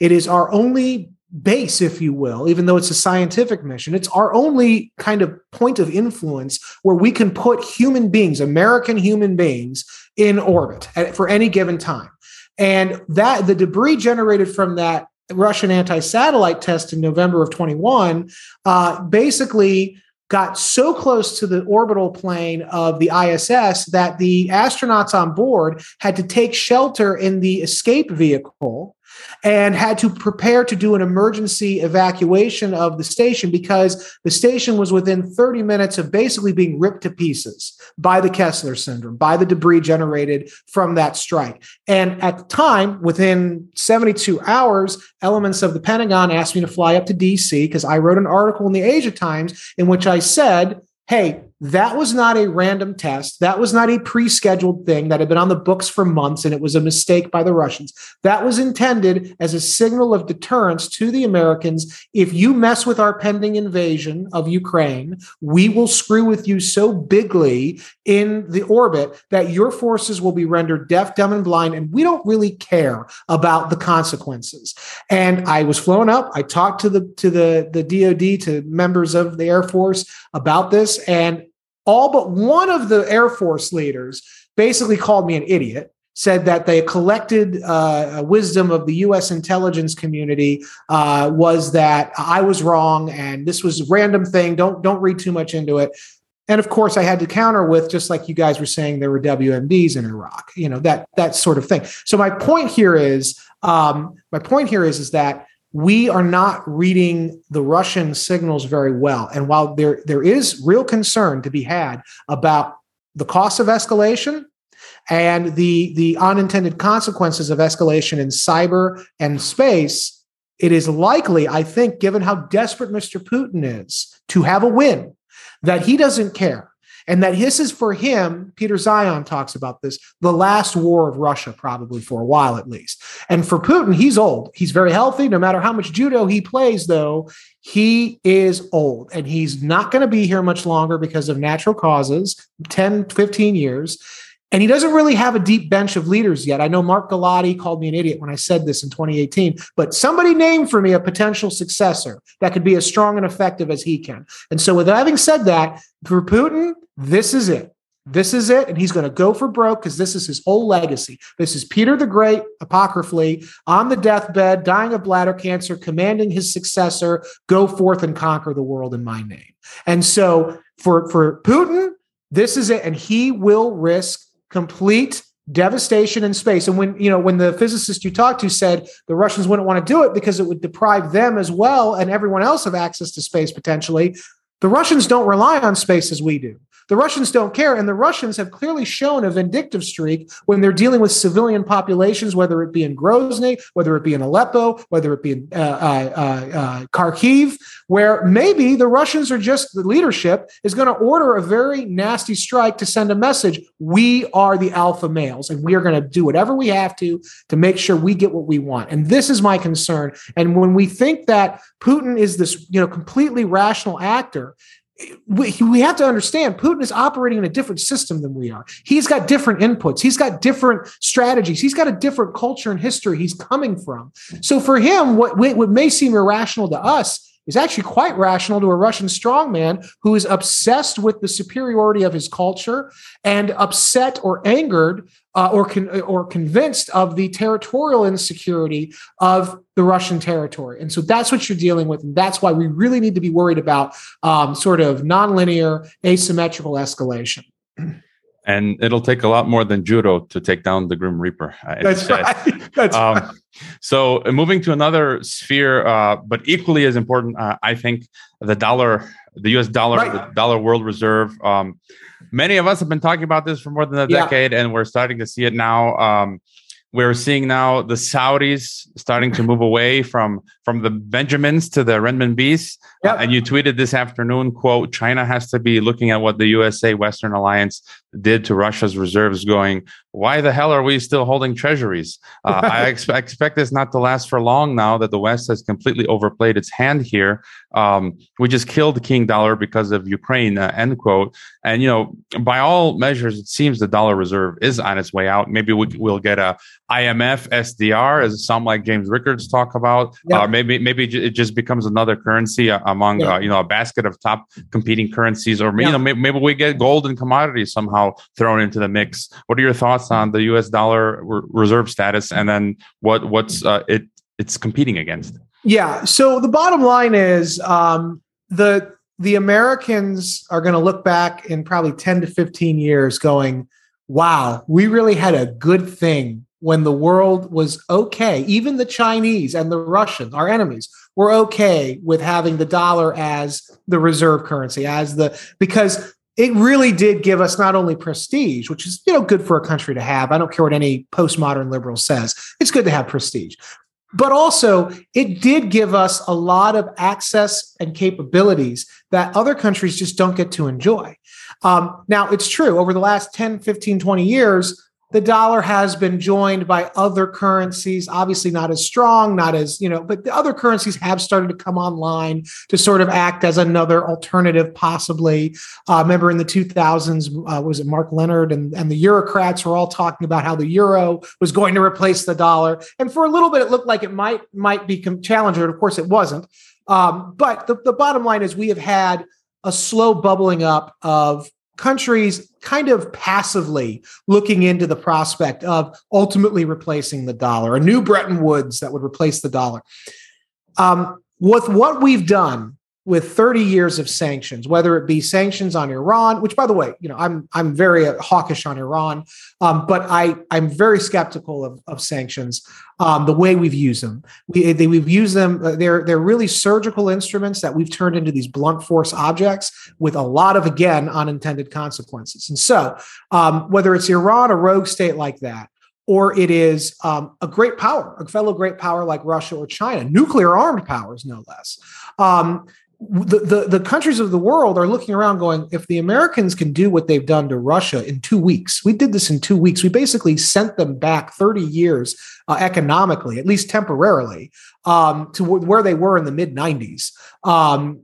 Speaker 2: It is our only base, if you will, even though it's a scientific mission. It's our only kind of point of influence where we can put human beings, American human beings, in orbit at, for any given time. And that the debris generated from that Russian anti satellite test in November of 21 uh, basically got so close to the orbital plane of the ISS that the astronauts on board had to take shelter in the escape vehicle and had to prepare to do an emergency evacuation of the station because the station was within 30 minutes of basically being ripped to pieces by the Kessler syndrome, by the debris generated from that strike. And at the time, within 72 hours, elements of the Pentagon asked me to fly up to DC because I wrote an article in the Asia Times in which I said, hey, that was not a random test. That was not a pre scheduled thing that had been on the books for months and it was a mistake by the Russians. That was intended as a signal of deterrence to the Americans. If you mess with our pending invasion of Ukraine, we will screw with you so bigly in the orbit that your forces will be rendered deaf, dumb, and blind. And we don't really care about the consequences. And I was flown up. I talked to the to the, the DoD, to members of the Air Force about this. And all but one of the Air Force leaders basically called me an idiot. Said that the collected uh, wisdom of the U.S. intelligence community uh, was that I was wrong and this was a random thing. Don't don't read too much into it. And of course, I had to counter with just like you guys were saying, there were WMDs in Iraq. You know that that sort of thing. So my point here is, um, my point here is, is that we are not reading the Russian signals very well. And while there, there is real concern to be had about the cost of escalation and the, the unintended consequences of escalation in cyber and space, it is likely, I think, given how desperate Mr. Putin is to have a win, that he doesn't care and that this is for him peter zeihan talks about this the last war of russia probably for a while at least And for Putin, he's old. He's very healthy. No matter how much judo he plays, though, he is old and he's not going to be here much longer because of natural causes 10, 15 years. And he doesn't really have a deep bench of leaders yet. I know Mark Galeotti called me an idiot when I said this in 2018, but somebody named for me a potential successor that could be as strong and effective as he can. And so, with having said that, for Putin, this is it. This is it. And he's going to go for broke because this is his whole legacy. This is Peter the Great, apocryphally, on the deathbed, dying of bladder cancer, commanding his successor, go forth and conquer the world in my name. And so for, for Putin, this is it. And he will risk complete devastation in space. And when, you know, when the physicist you talked to said the Russians wouldn't want to do it because it would deprive them as well and everyone else of access to space potentially, the Russians don't rely on space as we do. The Russians don't care. And the Russians have clearly shown a vindictive streak when they're dealing with civilian populations, whether it be in Grozny, whether it be in Aleppo, whether it be in uh, uh, uh, uh Kharkiv, where maybe the Russians are just the leadership is going to order a very nasty strike to send a message. We are the alpha males and we are going to do whatever we have to to make sure we get what we want. And this is my concern. And when we think that Putin is this, you know, completely rational actor, we, we have to understand Putin is operating in a different system than we are. He's got different inputs. He's got different strategies. He's got a different culture and history he's coming from. So for him, what, what may seem irrational to us is actually quite rational to a Russian strongman who is obsessed with the superiority of his culture and upset or angered uh, or con- or convinced of the territorial insecurity of the Russian territory. And so that's what you're dealing with, and that's why we really need to be worried about um, sort of nonlinear, asymmetrical escalation.
Speaker 1: And it'll take a lot more than judo to take down the Grim Reaper.
Speaker 2: That's right. That's um, right.
Speaker 1: So, moving to another sphere, uh, but equally as important, uh, I think the dollar, the U.S. dollar, right. the dollar world reserve. Um, many of us have been talking about this for more than a yeah. decade, and we're starting to see it now. Um, we're seeing now the Saudis starting to move away from from the Benjamins to the renminbis. Yep. Uh, and you tweeted this afternoon, quote, China has to be looking at what the USA Western Alliance did to Russia's reserves, going, why the hell are we still holding treasuries? Uh, I ex- expect this not to last for long now that the West has completely overplayed its hand here. Um, we just killed King Dollar because of Ukraine, uh, end quote. And, you know, by all measures, it seems the dollar reserve is on its way out. Maybe we, will get a IMF SDR, as some like James Rickards talk about. Yep. Uh, maybe maybe it just becomes another currency uh, among, yep. Uh, you know, a basket of top competing currencies. Or, yep. you know, maybe, maybe we get gold and commodities somehow thrown into the mix. What are your thoughts on the U.S. dollar re- reserve status, and then what what's uh, it it's competing against?
Speaker 2: Yeah. So the bottom line is um, the the Americans are going to look back in probably ten to fifteen years, going, "Wow, we really had a good thing." When the world was okay, even the Chinese and the Russians, our enemies, were okay with having the dollar as the reserve currency, as the because it really did give us not only prestige, which is you know good for a country to have. I don't care what any postmodern liberal says; it's good to have prestige. But also, it did give us a lot of access and capabilities that other countries just don't get to enjoy. Um, now, it's true, over the last 10, 15, 20 years, the dollar has been joined by other currencies obviously not as strong not as you know but the other currencies have started to come online to sort of act as another alternative possibly. Uh, remember in the 2000s uh, was it mark leonard and, and the eurocrats were all talking about how the euro was going to replace the dollar. And for a little bit it looked like it might might be challenger of course it wasn't. Um, but the, the bottom line is we have had a slow bubbling up of countries kind of passively looking into the prospect of ultimately replacing the dollar, a new Bretton Woods that would replace the dollar. Um, with what we've done with 30 years of sanctions, whether it be sanctions on Iran, which by the way, you know, I'm I'm very hawkish on Iran, um, but I I'm very skeptical of, of sanctions. Um, the way we've used them, we they, we've used them. Uh, they're they're really surgical instruments that we've turned into these blunt force objects with a lot of again unintended consequences. And so, um, whether it's Iran, a rogue state like that, or it is um, a great power, a fellow great power like Russia or China, nuclear armed powers, no less. Um, the, the, countries of the world are looking around going, if the Americans can do what they've done to Russia in two weeks, we did this in two weeks. We basically sent them back 30 years uh, economically, at least temporarily, um, to where they were in the mid 90s. Um,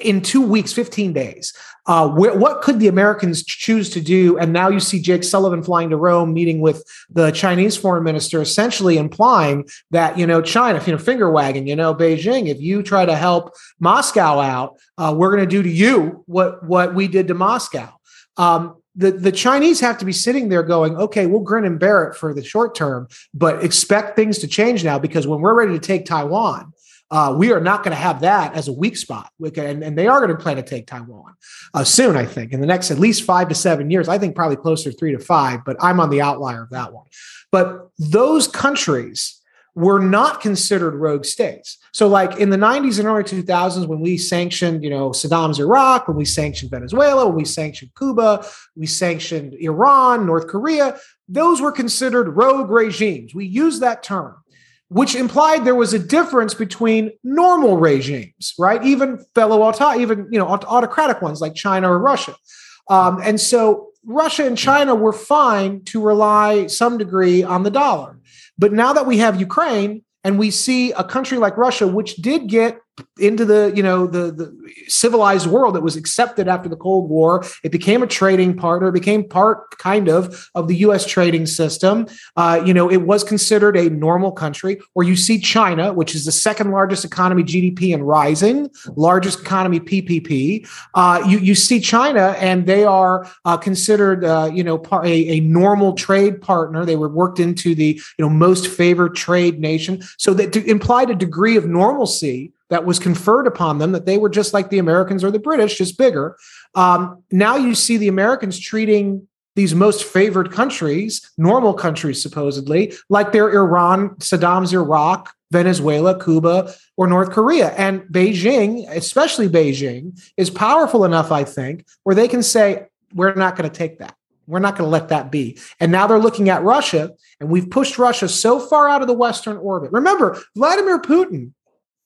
Speaker 2: in two weeks, 15 days. Uh, wh- what could the Americans choose to do? And now you see Jake Sullivan flying to Rome, meeting with the Chinese foreign minister, essentially implying that, you know, China, if you know, finger wagging, you know, Beijing, if you try to help Moscow out, uh, we're going to do to you what, what we did to Moscow. Um, the, the Chinese have to be sitting there going, okay, we'll grin and bear it for the short term, but expect things to change now because when we're ready to take Taiwan, uh, we are not going to have that as a weak spot. And, and they are going to plan to take Taiwan uh, soon, I think, in the next at least five to seven years. I think probably closer three to five, but I'm on the outlier of that one. But those countries were not considered rogue states. So, like in the 90s and early 2000s, when we sanctioned, you know, Saddam's Iraq, when we sanctioned Venezuela, when we sanctioned Cuba, we sanctioned Iran, North Korea, those were considered rogue regimes. We use that term which implied there was a difference between normal regimes, right? Even fellow auto, even you know autocratic ones like China or Russia. Um, and so Russia and China were fine to rely some degree on the dollar. But now that we have Ukraine and we see a country like Russia, which did get into the you know the the civilized world that was accepted after the cold war. It became a trading partner it became part kind of of the us trading system. Uh, you know it was considered a normal country or you see china which is the second largest economy gdp and rising largest economy ppp uh, you, you see china and they are uh, considered uh, you know par- a, a normal trade partner. They were worked into the you know most favored trade nation. So that to implied a degree of normalcy that was conferred upon them that they were just like the Americans or the British, just bigger. Um, now you see the Americans treating these most favored countries, normal countries supposedly, like they're Iran, Saddam's Iraq, Venezuela, Cuba, or North Korea. And Beijing, especially Beijing, is powerful enough, I think, where they can say, we're not going to take that. We're not going to let that be. And now they're looking at Russia, and we've pushed Russia so far out of the Western orbit. Remember, Vladimir Putin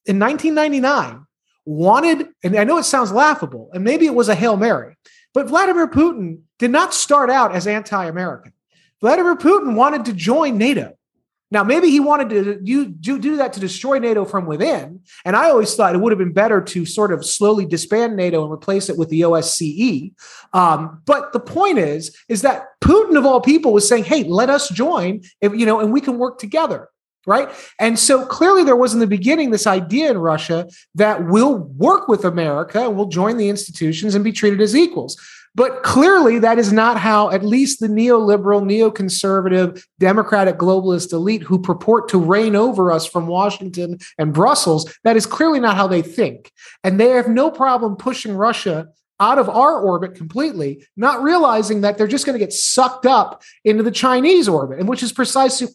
Speaker 2: in 1999 wanted, and I know it sounds laughable, and maybe it was a Hail Mary, but Vladimir Putin did not start out as anti American. Vladimir Putin wanted to join NATO. Now, maybe he wanted to do, do, do that to destroy NATO from within. And I always thought it would have been better to sort of slowly disband NATO and replace it with the OSCE. Um, but the point is, is that Putin of all people was saying, hey, let us join, if, you know, and we can work together right? And so clearly there was in the beginning this idea in Russia that we'll work with America and we'll join the institutions and be treated as equals. But clearly, that is not how at least the neoliberal, neoconservative, democratic globalist elite who purport to reign over us from Washington and Brussels, that is clearly not how they think. And they have no problem pushing Russia out of our orbit completely, not realizing that they're just going to get sucked up into the Chinese orbit, and which is precisely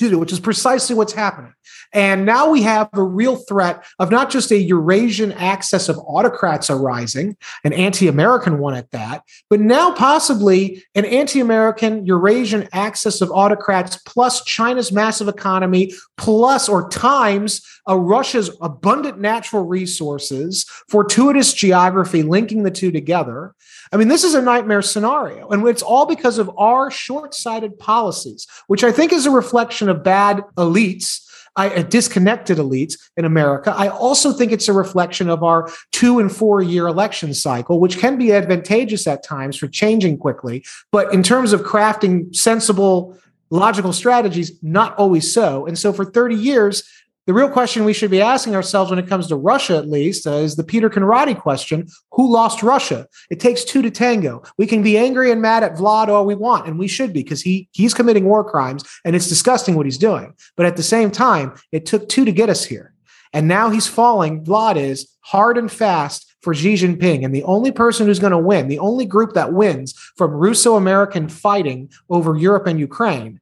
Speaker 2: which is precisely what's happening. And now we have a real threat of not just a Eurasian axis of autocrats arising, an anti American one at that, but now possibly an anti American Eurasian axis of autocrats plus China's massive economy, plus or times a Russia's abundant natural resources, fortuitous geography linking the two together. I mean, this is a nightmare scenario. And it's all because of our short sighted policies, which I think is a reflection of bad elites I, uh, disconnected elites in America. I also think it's a reflection of our two and four year election cycle, which can be advantageous at times for changing quickly. But in terms of crafting sensible, logical strategies, not always so. And so for 30 years, the real question we should be asking ourselves when it comes to Russia, at least, uh, is the Peter Conradi question who lost Russia? It takes two to tango. We can be angry and mad at Vlad all we want, and we should be because he, he's committing war crimes and it's disgusting what he's doing. But at the same time, it took two to get us here. And now he's falling, Vlad is hard and fast for Xi Jinping. And the only person who's going to win, the only group that wins from Russo American fighting over Europe and Ukraine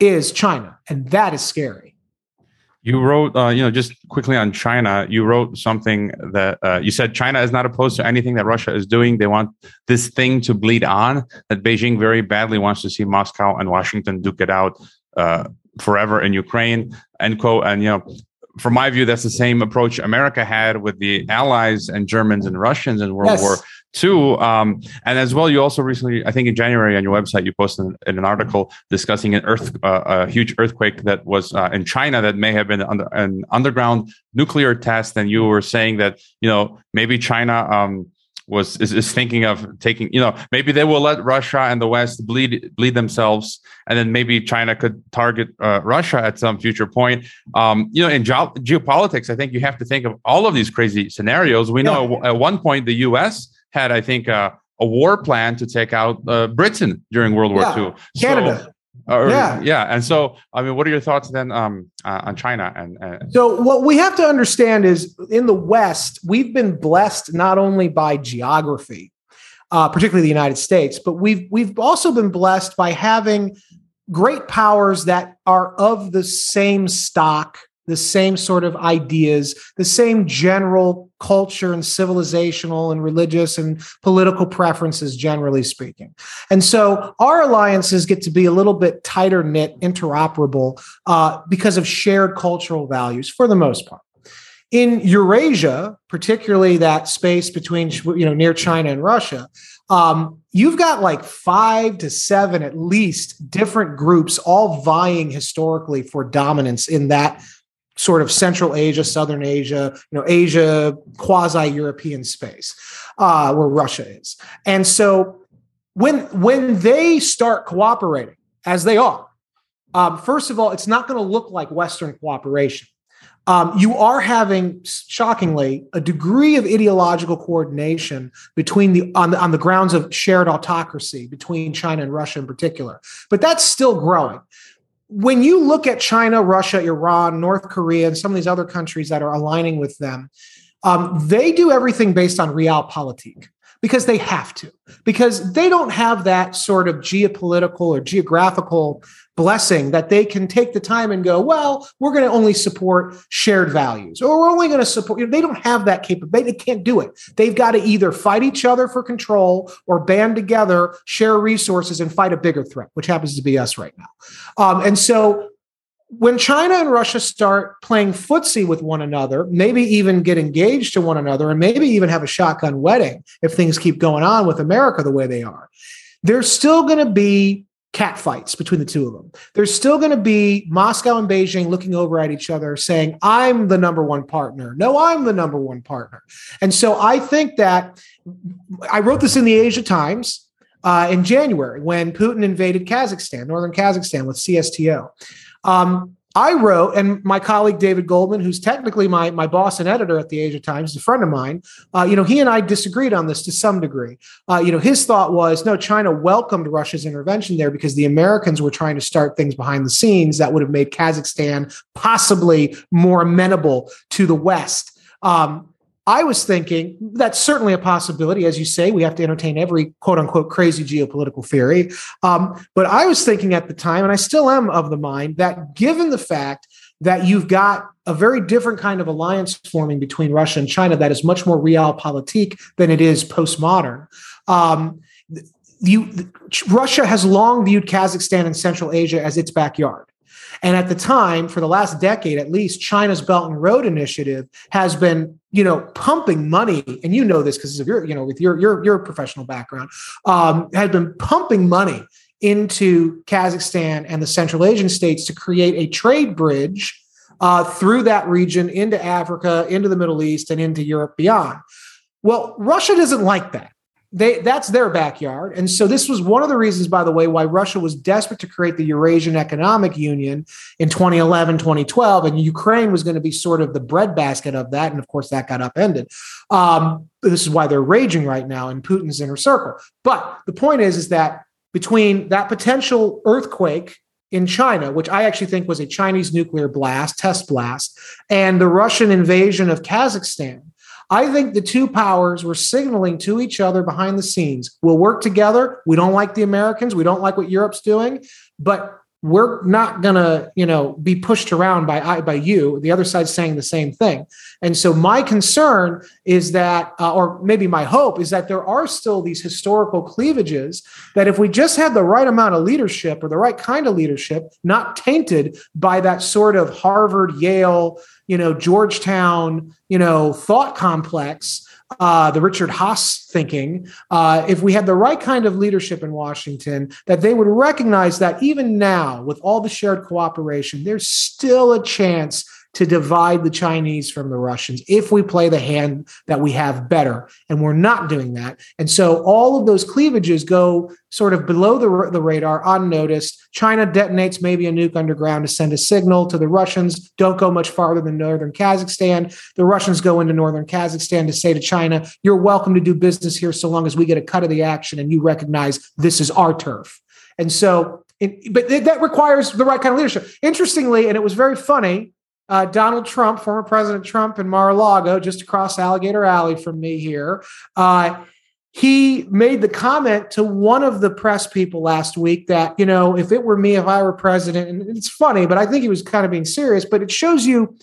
Speaker 2: is China. And that is scary.
Speaker 1: You wrote, uh, you know, just quickly on China, you wrote something that uh, you said China is not opposed to anything that Russia is doing. They want this thing to bleed on, that Beijing very badly wants to see Moscow and Washington duke it out uh, forever in Ukraine, end quote. And, you know, from my view, that's the same approach America had with the Allies and Germans and Russians in World yes. War II. Um, and as well, you also recently, I think in January on your website, you posted an, an article discussing an earth, uh, a huge earthquake that was uh, in China that may have been under, an underground nuclear test. And you were saying that you know maybe China. Um, was is, is thinking of taking you know maybe they will let russia and the west bleed bleed themselves and then maybe china could target uh, russia at some future point um, you know in ge- geopolitics i think you have to think of all of these crazy scenarios we know yeah. at one point the us had i think uh, a war plan to take out uh, britain during world war
Speaker 2: yeah. ii canada so,
Speaker 1: or, yeah, yeah, and so I mean, what are your thoughts then um, uh, on China? And
Speaker 2: so, what we have to understand is, in the West, we've been blessed not only by geography, uh, particularly the United States, but we've we've also been blessed by having great powers that are of the same stock the same sort of ideas, the same general culture and civilizational and religious and political preferences, generally speaking. And so our alliances get to be a little bit tighter knit, interoperable uh, because of shared cultural values for the most part. In Eurasia, particularly that space between you know near China and Russia, um, you've got like five to seven at least different groups all vying historically for dominance in that sort of Central Asia, Southern Asia, you know, Asia, quasi European space, uh, where Russia is. And so when when they start cooperating, as they are, um, first of all, it's not going to look like Western cooperation. Um, you are having, shockingly, a degree of ideological coordination between the on, the on the grounds of shared autocracy between China and Russia in particular. But that's still growing when you look at China, Russia, Iran, North Korea, and some of these other countries that are aligning with them, um, they do everything based on realpolitik because they have to, because they don't have that sort of geopolitical or geographical blessing that they can take the time and go, well, we're going to only support shared values, or we're only going to support. You know, they don't have that capability. They can't do it. They've got to either fight each other for control or band together, share resources, and fight a bigger threat, which happens to be us right now. Um, and so when China and Russia start playing footsie with one another, maybe even get engaged to one another, and maybe even have a shotgun wedding if things keep going on with America the way they are, there's still going to be cat fights between the two of them. There's still going to be Moscow and Beijing looking over at each other saying, I'm the number one partner. No, I'm the number one partner. And so I think that I wrote this in the Asia Times uh, in January when Putin invaded Kazakhstan, northern Kazakhstan with CSTO. Um, I wrote, and my colleague David Goldman, who's technically my, my boss and editor at the Asia Times, is a friend of mine. Uh, you know, he and I disagreed on this to some degree. Uh, you know, his thought was no, China welcomed Russia's intervention there because the Americans were trying to start things behind the scenes that would have made Kazakhstan possibly more amenable to the West. Um, I was thinking that's certainly a possibility. As you say, we have to entertain every quote unquote crazy geopolitical theory. Um, but I was thinking at the time, and I still am of the mind, that given the fact that you've got a very different kind of alliance forming between Russia and China that is much more realpolitik than it is postmodern. Um, you, Russia has long viewed Kazakhstan and Central Asia as its backyard. And at the time, for the last decade at least, China's Belt and Road Initiative has been, you know, pumping money, and you know this because of your, you know, with your your your professional background, um, had been pumping money into Kazakhstan and the Central Asian states to create a trade bridge uh, through that region into Africa, into the Middle East, and into Europe beyond. Well, Russia doesn't like that they that's their backyard. And so this was one of the reasons by the way why russia was desperate to create the eurasian economic union in 2011 2012 and ukraine was going to be sort of the breadbasket of that and of course that got upended. Um, this is why they're raging right now in putin's inner circle. But the point is is that between that potential earthquake in China, which I actually think was a Chinese nuclear blast, test blast, and the Russian invasion of Kazakhstan, I think the two powers were signaling to each other behind the scenes. We'll work together. We don't like the Americans. We don't like what Europe's doing, but we're not going to you know be pushed around by by you the other side's saying the same thing and so my concern is that uh, or maybe my hope is that there are still these historical cleavages that if we just had the right amount of leadership or the right kind of leadership not tainted by that sort of harvard yale you know georgetown you know thought complex uh, the Richard Haass thinking, uh, if we had the right kind of leadership in Washington, that they would recognize that even now, with all the shared cooperation, there's still a chance to divide the Chinese from the Russians if we play the hand that we have better. And we're not doing that. And so all of those cleavages go sort of below the, the radar, unnoticed. China detonates maybe a nuke underground to send a signal to the Russians don't go much farther than northern Kazakhstan. The Russians go into northern Kazakhstan to say to China, you're welcome to do business here so long as we get a cut of the action and you recognize this is our turf. And so, it, but that requires the right kind of leadership. Interestingly, and it was very funny, uh, Donald Trump, former President Trump in Mar-a-Lago, just across Alligator Alley from me here, uh, he made the comment to one of the press people last week that, you know, if it were me, if I were president, and it's funny, but I think he was kind of being serious, but it shows you,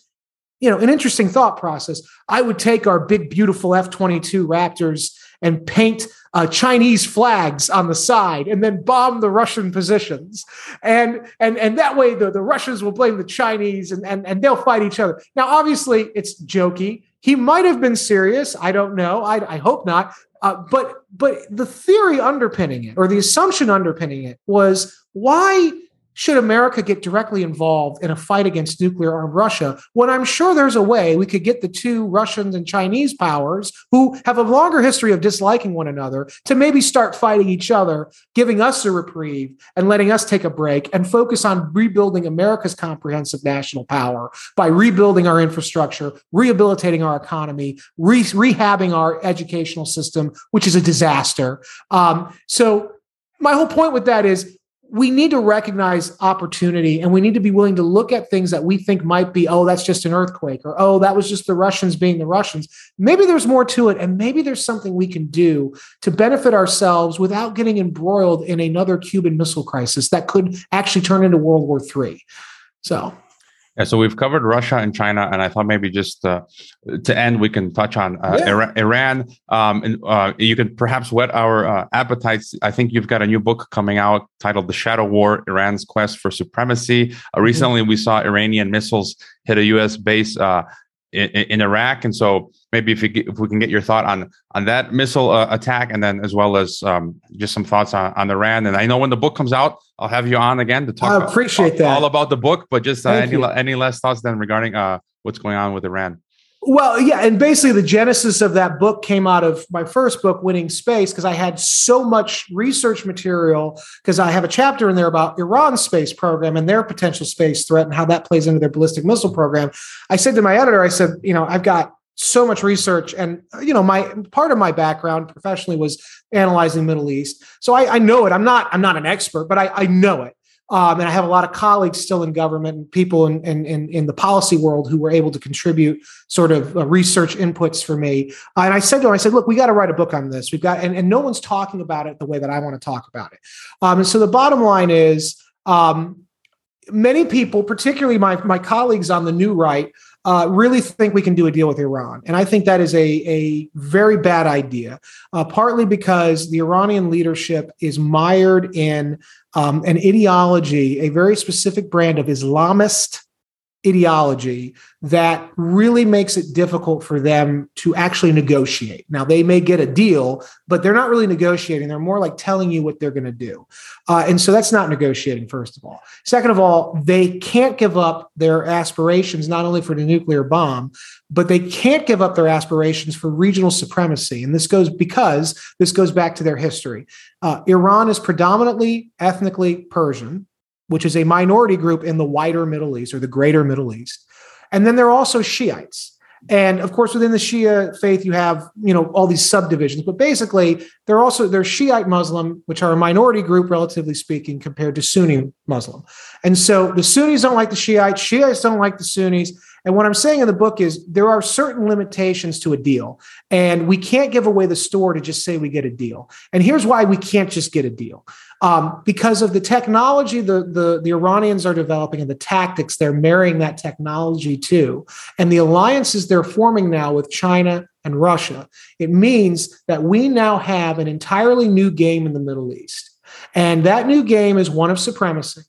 Speaker 2: you know, an interesting thought process. I would take our big, beautiful F 22 Raptors and paint uh, Chinese flags on the side and then bomb the Russian positions. And and and that way the, the Russians will blame the Chinese and, and, and they'll fight each other. Now, obviously, it's jokey. He might have been serious. I don't know. I, I hope not. Uh, but but the theory underpinning it or the assumption underpinning it was why should America get directly involved in a fight against nuclear armed Russia when I'm sure there's a way we could get the two Russians and Chinese powers who have a longer history of disliking one another to maybe start fighting each other, giving us a reprieve and letting us take a break and focus on rebuilding America's comprehensive national power by rebuilding our infrastructure, rehabilitating our economy, re- rehabbing our educational system, which is a disaster. Um, so, my whole point with that is we need to recognize opportunity and we need to be willing to look at things that we think might be, oh, that's just an earthquake, or oh, that was just the Russians being the Russians. Maybe there's more to it, and maybe there's something we can do to benefit ourselves without getting embroiled in another Cuban Missile Crisis that could actually turn into World War III. So
Speaker 1: yeah, so we've covered Russia and China, and I thought maybe just uh, to end, we can touch on uh, yeah. Iran. Um, and uh, you can perhaps whet our uh, appetites. I think you've got a new book coming out titled "The Shadow War: Iran's Quest for Supremacy." Uh, mm-hmm. recently, we saw Iranian missiles hit a U.S. base uh, in, in, Iraq, and so maybe if, get, if we can get your thought on on that missile uh, attack, and then as well as um, just some thoughts on, on Iran. And I know when the book comes out, I'll have you on again to talk.
Speaker 2: I appreciate
Speaker 1: all,
Speaker 2: that
Speaker 1: all about the book, but just uh, any any less thoughts then regarding uh, what's going on with Iran.
Speaker 2: Well, yeah, and basically the genesis of that book came out of my first book, Winning Space, because I had so much research material. Because I have a chapter in there about Iran's space program and their potential space threat and how that plays into their ballistic missile program. I said to my editor, I said, you know, I've got so much research and you know my part of my background professionally was analyzing middle east so i, I know it i'm not i'm not an expert but i, I know it um, and i have a lot of colleagues still in government and people in, in, in, in the policy world who were able to contribute sort of uh, research inputs for me. Uh, and i said to them i said look we got to write a book on this. We've got and, and no one's talking about it the way that i want to talk about it. Um, and so the bottom line is um, many people particularly my, my colleagues on the new right uh, really think we can do a deal with Iran. And I think that is a, a very bad idea, uh, partly because the Iranian leadership is mired in um, an ideology, a very specific brand of Islamist ideology that really makes it difficult for them to actually negotiate. Now, they may get a deal, but they're not really negotiating. They're more like telling you what they're going to do. Uh, and so that's not negotiating, first of all. Second of all, they can't give up their aspirations, not only for the nuclear bomb, but they can't give up their aspirations for regional supremacy. And this goes because this goes back to their history. Uh, Iran is predominantly ethnically Persian which is a minority group in the wider Middle East or the greater Middle East. And then there are also Shiites. And of course, within the Shia faith, you have you know all these subdivisions, but basically they're also they're Shiite Muslim, which are a minority group, relatively speaking, compared to Sunni Muslim. And so the Sunnis don't like the Shiites, Shiites don't like the Sunnis. And what I'm saying in the book is there are certain limitations to a deal, and we can't give away the store to just say we get a deal. And here's why we can't just get a deal. Um, because of the technology the, the, the Iranians are developing and the tactics they're marrying that technology to, and the alliances they're forming now with China and Russia. It means that we now have an entirely new game in the Middle East. And that new game is one of supremacy.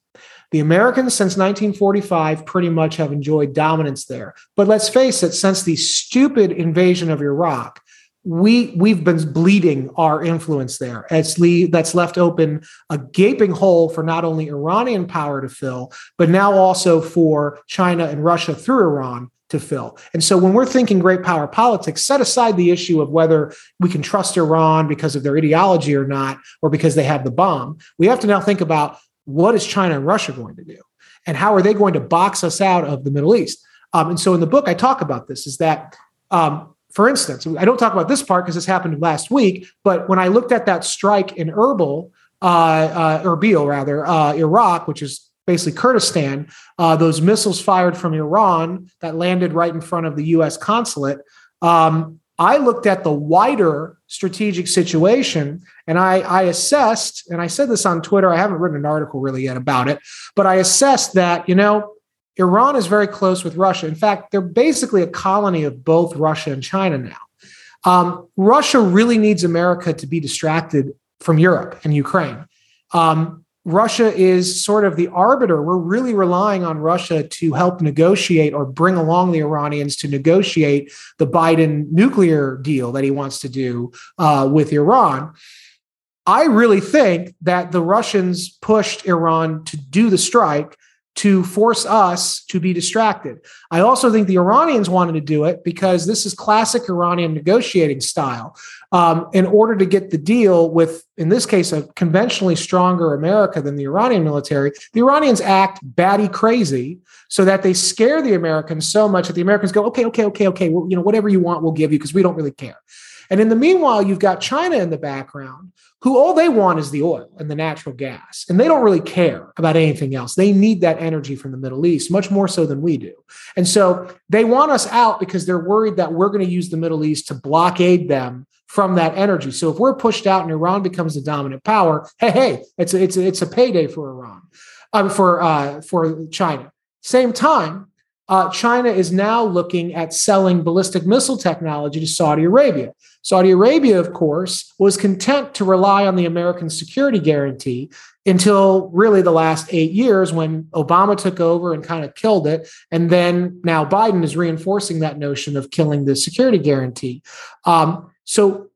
Speaker 2: The Americans since 1945 pretty much have enjoyed dominance there. But let's face it, since the stupid invasion of Iraq, we we've been bleeding our influence there. It's le- that's left open a gaping hole for not only Iranian power to fill, but now also for China and Russia through Iran to fill. And so when we're thinking great power politics, set aside the issue of whether we can trust Iran because of their ideology or not, or because they have the bomb. We have to now think about what is China and Russia going to do, and how are they going to box us out of the Middle East. Um, and so in the book, I talk about this: is that um, for instance, I don't talk about this part because this happened last week, but when I looked at that strike in Erbil, uh, uh, Erbil rather, uh, Iraq, which is basically Kurdistan, uh, those missiles fired from Iran that landed right in front of the U.S. consulate. Um, I looked at the wider strategic situation and I, I, assessed, and I said this on Twitter. I haven't written an article really yet about it, but I assessed that, you know, Iran is very close with Russia. In fact, they're basically a colony of both Russia and China now. Um, Russia really needs America to be distracted from Europe and Ukraine. Um, Russia is sort of the arbiter. We're really relying on Russia to help negotiate or bring along the Iranians to negotiate the Biden nuclear deal that he wants to do uh, with Iran. I really think that the Russians pushed Iran to do the strike to force us to be distracted. I also think the Iranians wanted to do it because this is classic Iranian negotiating style. Um, in order to get the deal with, in this case, a conventionally stronger America than the Iranian military, the Iranians act batty crazy so that they scare the Americans so much that the Americans go, okay, okay, okay, okay, well, you know, whatever you want, we'll give you because we don't really care. And in the meanwhile, you've got China in the background who all they want is the oil and the natural gas. And they don't really care about anything else. They need that energy from the Middle East much more so than we do. And so they want us out because they're worried that we're going to use the Middle East to blockade them from that energy. So if we're pushed out and Iran becomes the dominant power, hey, hey, it's a, it's a, it's a payday for Iran, um, for uh, for China. Same time, uh, China is now looking at selling ballistic missile technology to Saudi Arabia. Saudi Arabia, of course, was content to rely on the American security guarantee until really the last eight years when Obama took over and kind of killed it. And then now Biden is reinforcing that notion of killing the security guarantee. Um, so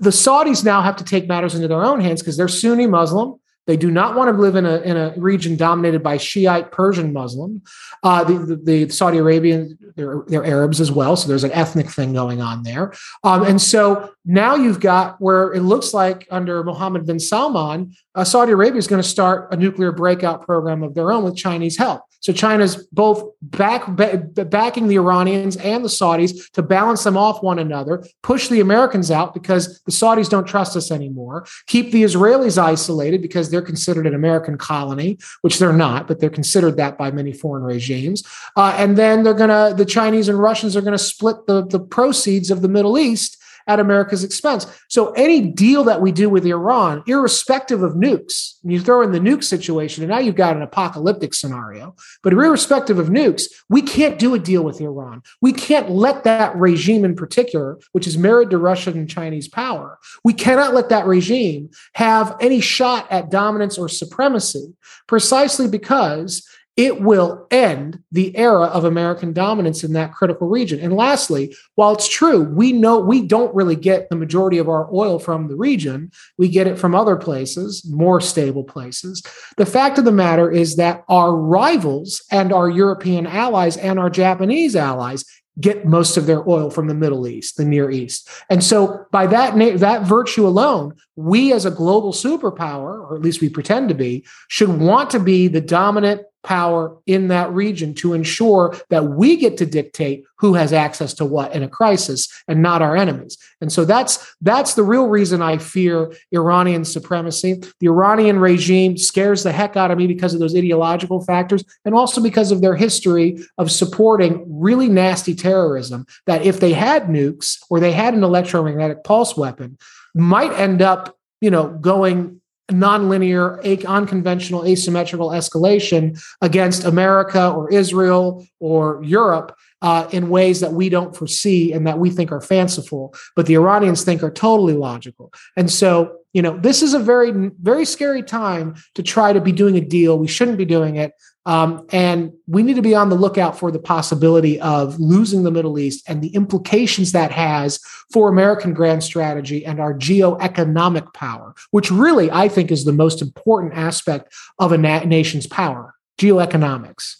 Speaker 2: the Saudis now have to take matters into their own hands because they're Sunni Muslim. They do not want to live in a, in a region dominated by Shiite Persian Muslim. Uh, the, the, the, Saudi Arabian, they're, they're, Arabs as well. So there's an ethnic thing going on there. Um, and so now you've got where it looks like under Mohammed bin Salman, uh, Saudi Arabia is going to start a nuclear breakout program of their own with Chinese help. So China's both back, backing the Iranians and the Saudis to balance them off one another, push the Americans out because the Saudis don't trust us anymore, keep the Israelis isolated because they're considered an American colony, which they're not, but they're considered that by many foreign regimes. Uh, and then they're going to, the Chinese and Russians are going to split the, the proceeds of the Middle East at America's expense. So any deal that we do with Iran, irrespective of nukes, you throw in the nuke situation, and now you've got an apocalyptic scenario. But irrespective of nukes, we can't do a deal with Iran. We can't let that regime in particular, which is married to Russian and Chinese power, we cannot let that regime have any shot at dominance or supremacy precisely because it will end the era of American dominance in that critical region. And lastly, while it's true, we know we don't really get the majority of our oil from the region, we get it from other places, more stable places. The fact of the matter is that our rivals and our European allies and our Japanese allies get most of their oil from the Middle East, the Near East. And so by that that virtue alone, we as a global superpower, or at least we pretend to be, should want to be the dominant power in that region to ensure that we get to dictate who has access to what in a crisis and not our enemies. And so that's that's the real reason I fear Iranian supremacy. The Iranian regime scares the heck out of me because of those ideological factors and also because of their history of supporting really nasty terrorism that if they had nukes or they had an electromagnetic pulse weapon might end up, you know, going nonlinear, unconventional, asymmetrical escalation against America or Israel or Europe uh, in ways that we don't foresee and that we think are fanciful, but the Iranians think are totally logical. And so, you know, this is a very, very scary time to try to be doing a deal. We shouldn't be doing it. Um, and we need to be on the lookout for the possibility of losing the Middle East and the implications that has for American grand strategy and our geoeconomic power, which really I think is the most important aspect of a na- nation's power geoeconomics.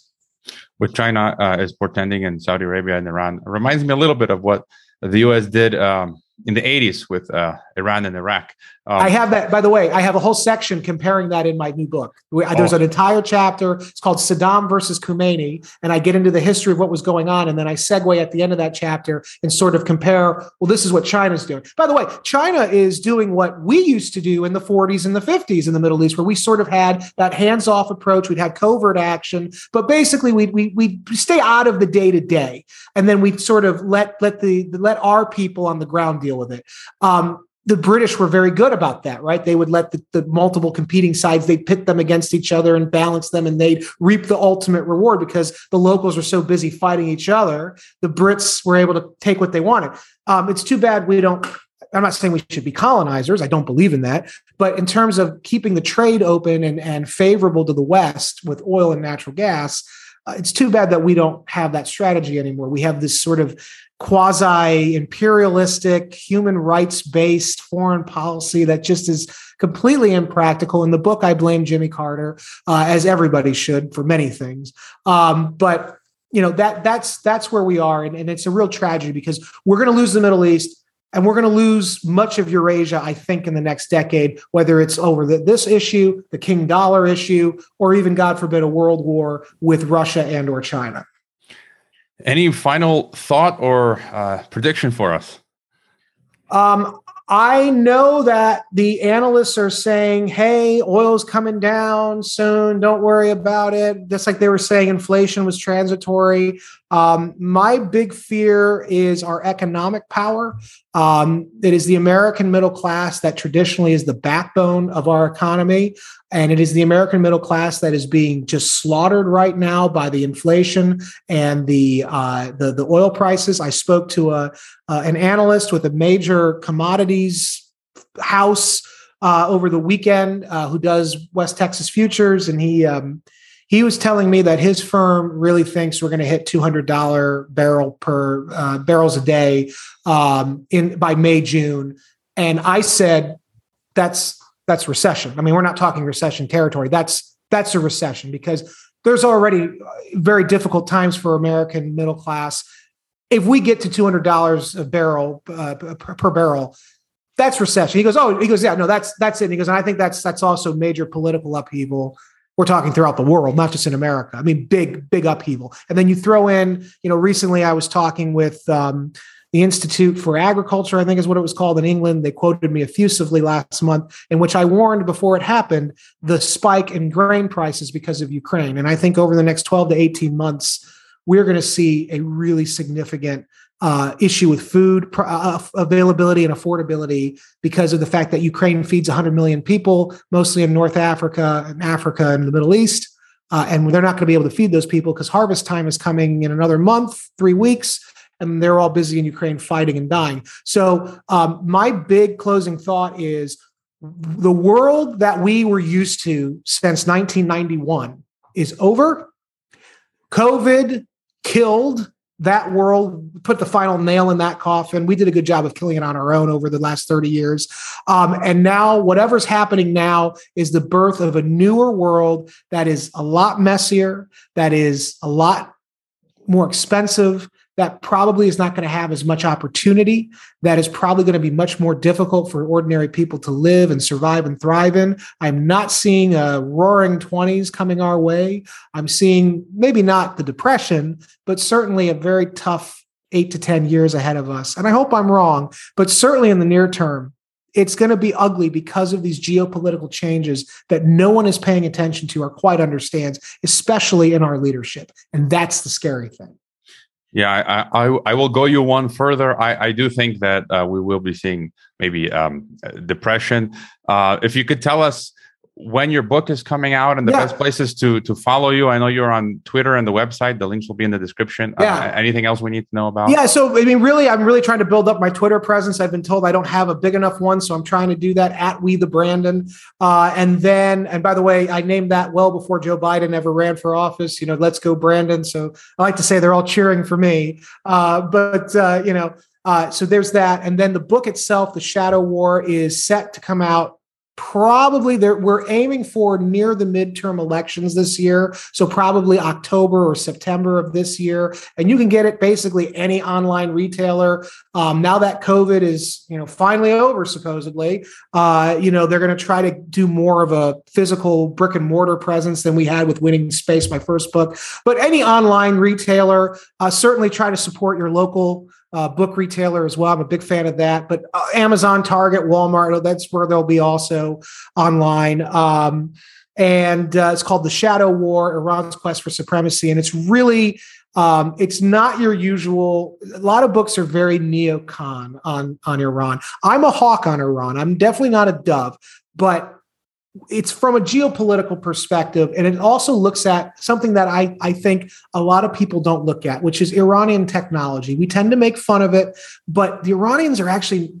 Speaker 1: With China uh, is portending in Saudi Arabia and Iran it reminds me a little bit of what the U.S. did um, in the 80s with uh, Iran and Iraq.
Speaker 2: Um, I have that, by the way, I have a whole section comparing that in my new book. There's an entire chapter. It's called Saddam versus Khomeini. And I get into the history of what was going on. And then I segue at the end of that chapter and sort of compare, well, this is what China's doing. By the way, China is doing what we used to do in the 40s and the 50s in the Middle East, where we sort of had that hands off approach. We'd have covert action, but basically we we we stay out of the day to day. And then we sort of let, let the, let our people on the ground deal with it. Um, the British were very good about that, right? They would let the, the, multiple competing sides, they'd pit them against each other and balance them, and they'd reap the ultimate reward because the locals were so busy fighting each other. The Brits were able to take what they wanted. Um, it's too bad we don't. I'm not saying we should be colonizers. I don't believe in that. But in terms of keeping the trade open and, and favorable to the West with oil and natural gas, uh, it's too bad that we don't have that strategy anymore. We have this sort of quasi imperialistic, human rights based foreign policy that just is completely impractical. In the book, I blame Jimmy Carter, uh, as everybody should for many things. Um, but you know that that's that's where we are, and, and it's a real tragedy because we're going to lose the Middle East. And we're going to lose much of Eurasia, I think, in the next decade, whether it's over the, this issue, the King Dollar issue, or even, God forbid, a world war with Russia and or China.
Speaker 1: Any final thought or uh, prediction for us?
Speaker 2: Um, I know that the analysts are saying, hey, oil's coming down soon. Don't worry about it. Just like they were saying inflation was transitory. Um, my big fear is our economic power. Um, it is the American middle class that traditionally is the backbone of our economy. And it is the American middle class that is being just slaughtered right now by the inflation and the uh, the, the oil prices. I spoke to a uh, an analyst with a major commodities house uh, over the weekend uh, who does West Texas futures, and he um, he was telling me that his firm really thinks we're going to hit two hundred dollar barrel per uh, barrels a day um, in by May June, and I said that's that's recession. I mean, we're not talking recession territory. That's that's a recession because there's already very difficult times for American middle class if we get to two hundred dollars a barrel uh, per, per, barrel, that's recession. He goes, oh, he goes, yeah, no, that's that's it. And he goes, and I think that's that's also major political upheaval. We're talking throughout the world, not just in America. I mean, big big upheaval. And then you throw in, you know, recently I was talking with um, the Institute for Agriculture, I think is what it was called in England. They quoted me effusively last month, in which I warned before it happened the spike in grain prices because of Ukraine. And I think over the next 12 to 18 months, we're going to see a really significant uh, issue with food pr- uh, availability and affordability because of the fact that Ukraine feeds 100 million people, mostly in North Africa and Africa and the Middle East. Uh, and they're not going to be able to feed those people because harvest time is coming in another month, three weeks, and they're all busy in Ukraine fighting and dying. So, um, my big closing thought is the world that we were used to since 1991 is over. COVID killed that world, put the final nail in that coffin. We did a good job of killing it on our own over the last 30 years. Um, and now, whatever's happening now is the birth of a newer world that is a lot messier, that is a lot more expensive, that probably is not going to have as much opportunity. That is probably going to be much more difficult for ordinary people to live and survive and thrive in. I'm not seeing a roaring 20s coming our way. I'm seeing maybe not the depression, but certainly a very tough eight to 10 years ahead of us. And I hope I'm wrong, but certainly in the near term, it's going to be ugly because of these geopolitical changes that no one is paying attention to or quite understands, especially in our leadership. And that's the scary thing.
Speaker 1: Yeah, I, I, I will go you one further. I, I do think that uh, we will be seeing maybe um, depression. Uh, if you could tell us
Speaker 3: when your book is coming out and the
Speaker 2: Yeah.
Speaker 3: best places to to follow you. I know you're on Twitter and the website. The links will be in the description. Uh,
Speaker 2: Yeah.
Speaker 3: anything else we need to know about?
Speaker 2: Yeah, so I mean, really, I'm really trying to build up my Twitter presence. I've been told I don't have a big enough one, so I'm trying to do that at We the Brandon. Uh, and then, and by the way, I named that well before Joe Biden ever ran for office. You know, let's go Brandon. So I like to say they're all cheering for me. Uh, but uh, you know, uh, so there's that, and then the book itself, The Shadow War, is set to come out. Probably there, we're aiming for near the midterm elections this year. So probably October or September of this year. And you can get it basically any online retailer. Um, now that COVID is, you know, finally over, supposedly, uh, you know, they're going to try to do more of a physical brick and mortar presence than we had with Winning Space, my first book. But any online retailer, uh, certainly try to support your local uh, book retailer as well. I'm a big fan of that. But uh, Amazon, Target, Walmart, that's where they'll be also online. Um, and uh, it's called The Shadow War Iran's Quest for Supremacy. And it's really, um, it's not your usual. A lot of books are very neocon on, on Iran. I'm a hawk on Iran. I'm definitely not a dove, but it's from a geopolitical perspective and it also looks at something that I, I think a lot of people don't look at which is iranian technology we tend to make fun of it but the iranians are actually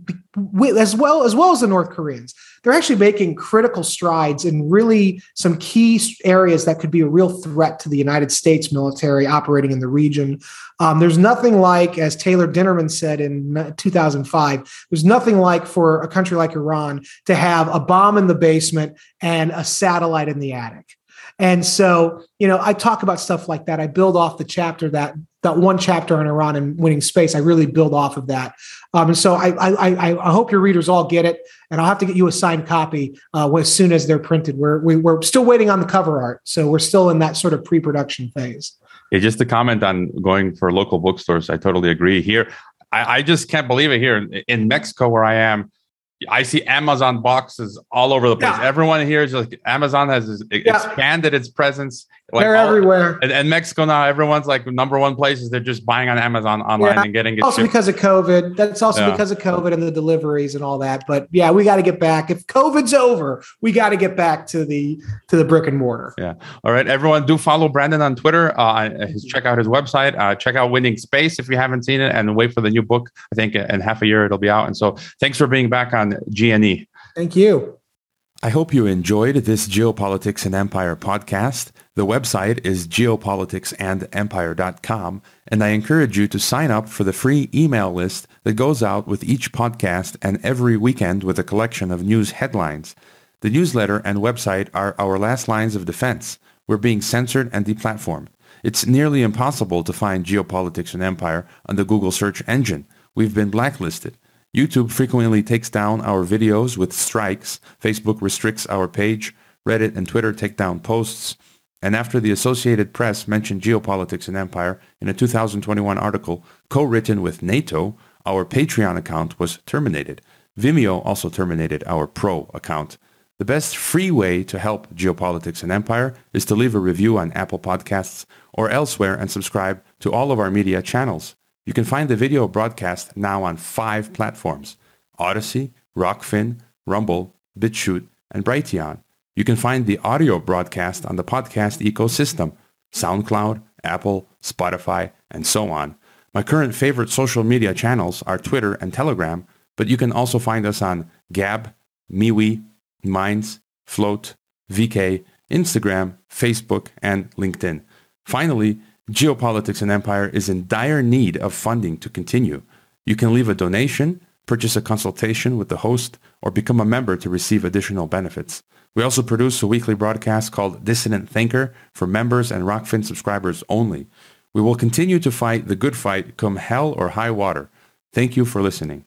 Speaker 2: as well as well as the north koreans they're actually making critical strides in really some key areas that could be a real threat to the united states military operating in the region um, there's nothing like as taylor dinerman said in 2005 there's nothing like for a country like iran to have a bomb in the basement and a satellite in the attic. And so, you know, I talk about stuff like that. I build off the chapter that that one chapter on Iran and winning space. I really build off of that. Um, and so I, I, I, I hope your readers all get it, and I'll have to get you a signed copy uh, as soon as they're printed. We're we, we're still waiting on the cover art, so we're still in that sort of pre-production phase.
Speaker 3: Yeah, just to comment on going for local bookstores, I totally agree. Here, I, I just can't believe it. Here in Mexico, where I am, I see Amazon boxes all over the place.
Speaker 2: Yeah.
Speaker 3: Everyone here is like Amazon has
Speaker 2: Yeah.
Speaker 3: expanded its presence. Like
Speaker 2: They're
Speaker 3: all-
Speaker 2: everywhere.
Speaker 3: And, and Mexico now, everyone's like number one places. They're just buying on Amazon online
Speaker 2: Yeah.
Speaker 3: and getting it.
Speaker 2: Also
Speaker 3: shipped.
Speaker 2: because of COVID. That's also
Speaker 3: Yeah.
Speaker 2: because of COVID and the deliveries and all that. But yeah, we got to get back. If COVID's over, we got to get back to the to the brick and mortar. Yeah.
Speaker 3: All right, everyone, do follow Brandon on Twitter. Uh, his, check out his website. Uh, check out Winning Space if you haven't seen it, and wait for the new book. I think in half a year it'll be out. And so, thanks for being back on GNE.
Speaker 2: Thank you.
Speaker 1: I hope you enjoyed this Geopolitics and Empire podcast. The website is geopoliticsandempire.com, and I encourage you to sign up for the free email list that goes out with each podcast and every weekend with a collection of news headlines. The newsletter and website are our last lines of defense. We're being censored and deplatformed. It's nearly impossible to find Geopolitics and Empire on the Google search engine. We've been blacklisted. YouTube frequently takes down our videos with strikes. Facebook restricts our page. Reddit and Twitter take down posts. And after the Associated Press mentioned geopolitics and empire in a 2021 article co-written with NATO, our Patreon account was terminated. Vimeo also terminated our Pro account. The best free way to help geopolitics and empire is to leave a review on Apple Podcasts or elsewhere and subscribe to all of our media channels. You can find the video broadcast now on five platforms Odysee, Rokfin, Rumble, BitChute, and Brighteon. You can find the audio broadcast on the podcast ecosystem SoundCloud, Apple, Spotify, and so on. My current favorite social media channels are Twitter and Telegram, but you can also find us on Gab, MeWe, Minds, Flote, VK, Instagram, Facebook, and LinkedIn. Finally, Geopolitics and Empire is in dire need of funding to continue. You can leave a donation, purchase a consultation with the host, or become a member to receive additional benefits. We also produce a weekly broadcast called Dissident Thinker for members and Rokfin subscribers only. We will continue to fight the good fight come hell or high water. Thank you for listening.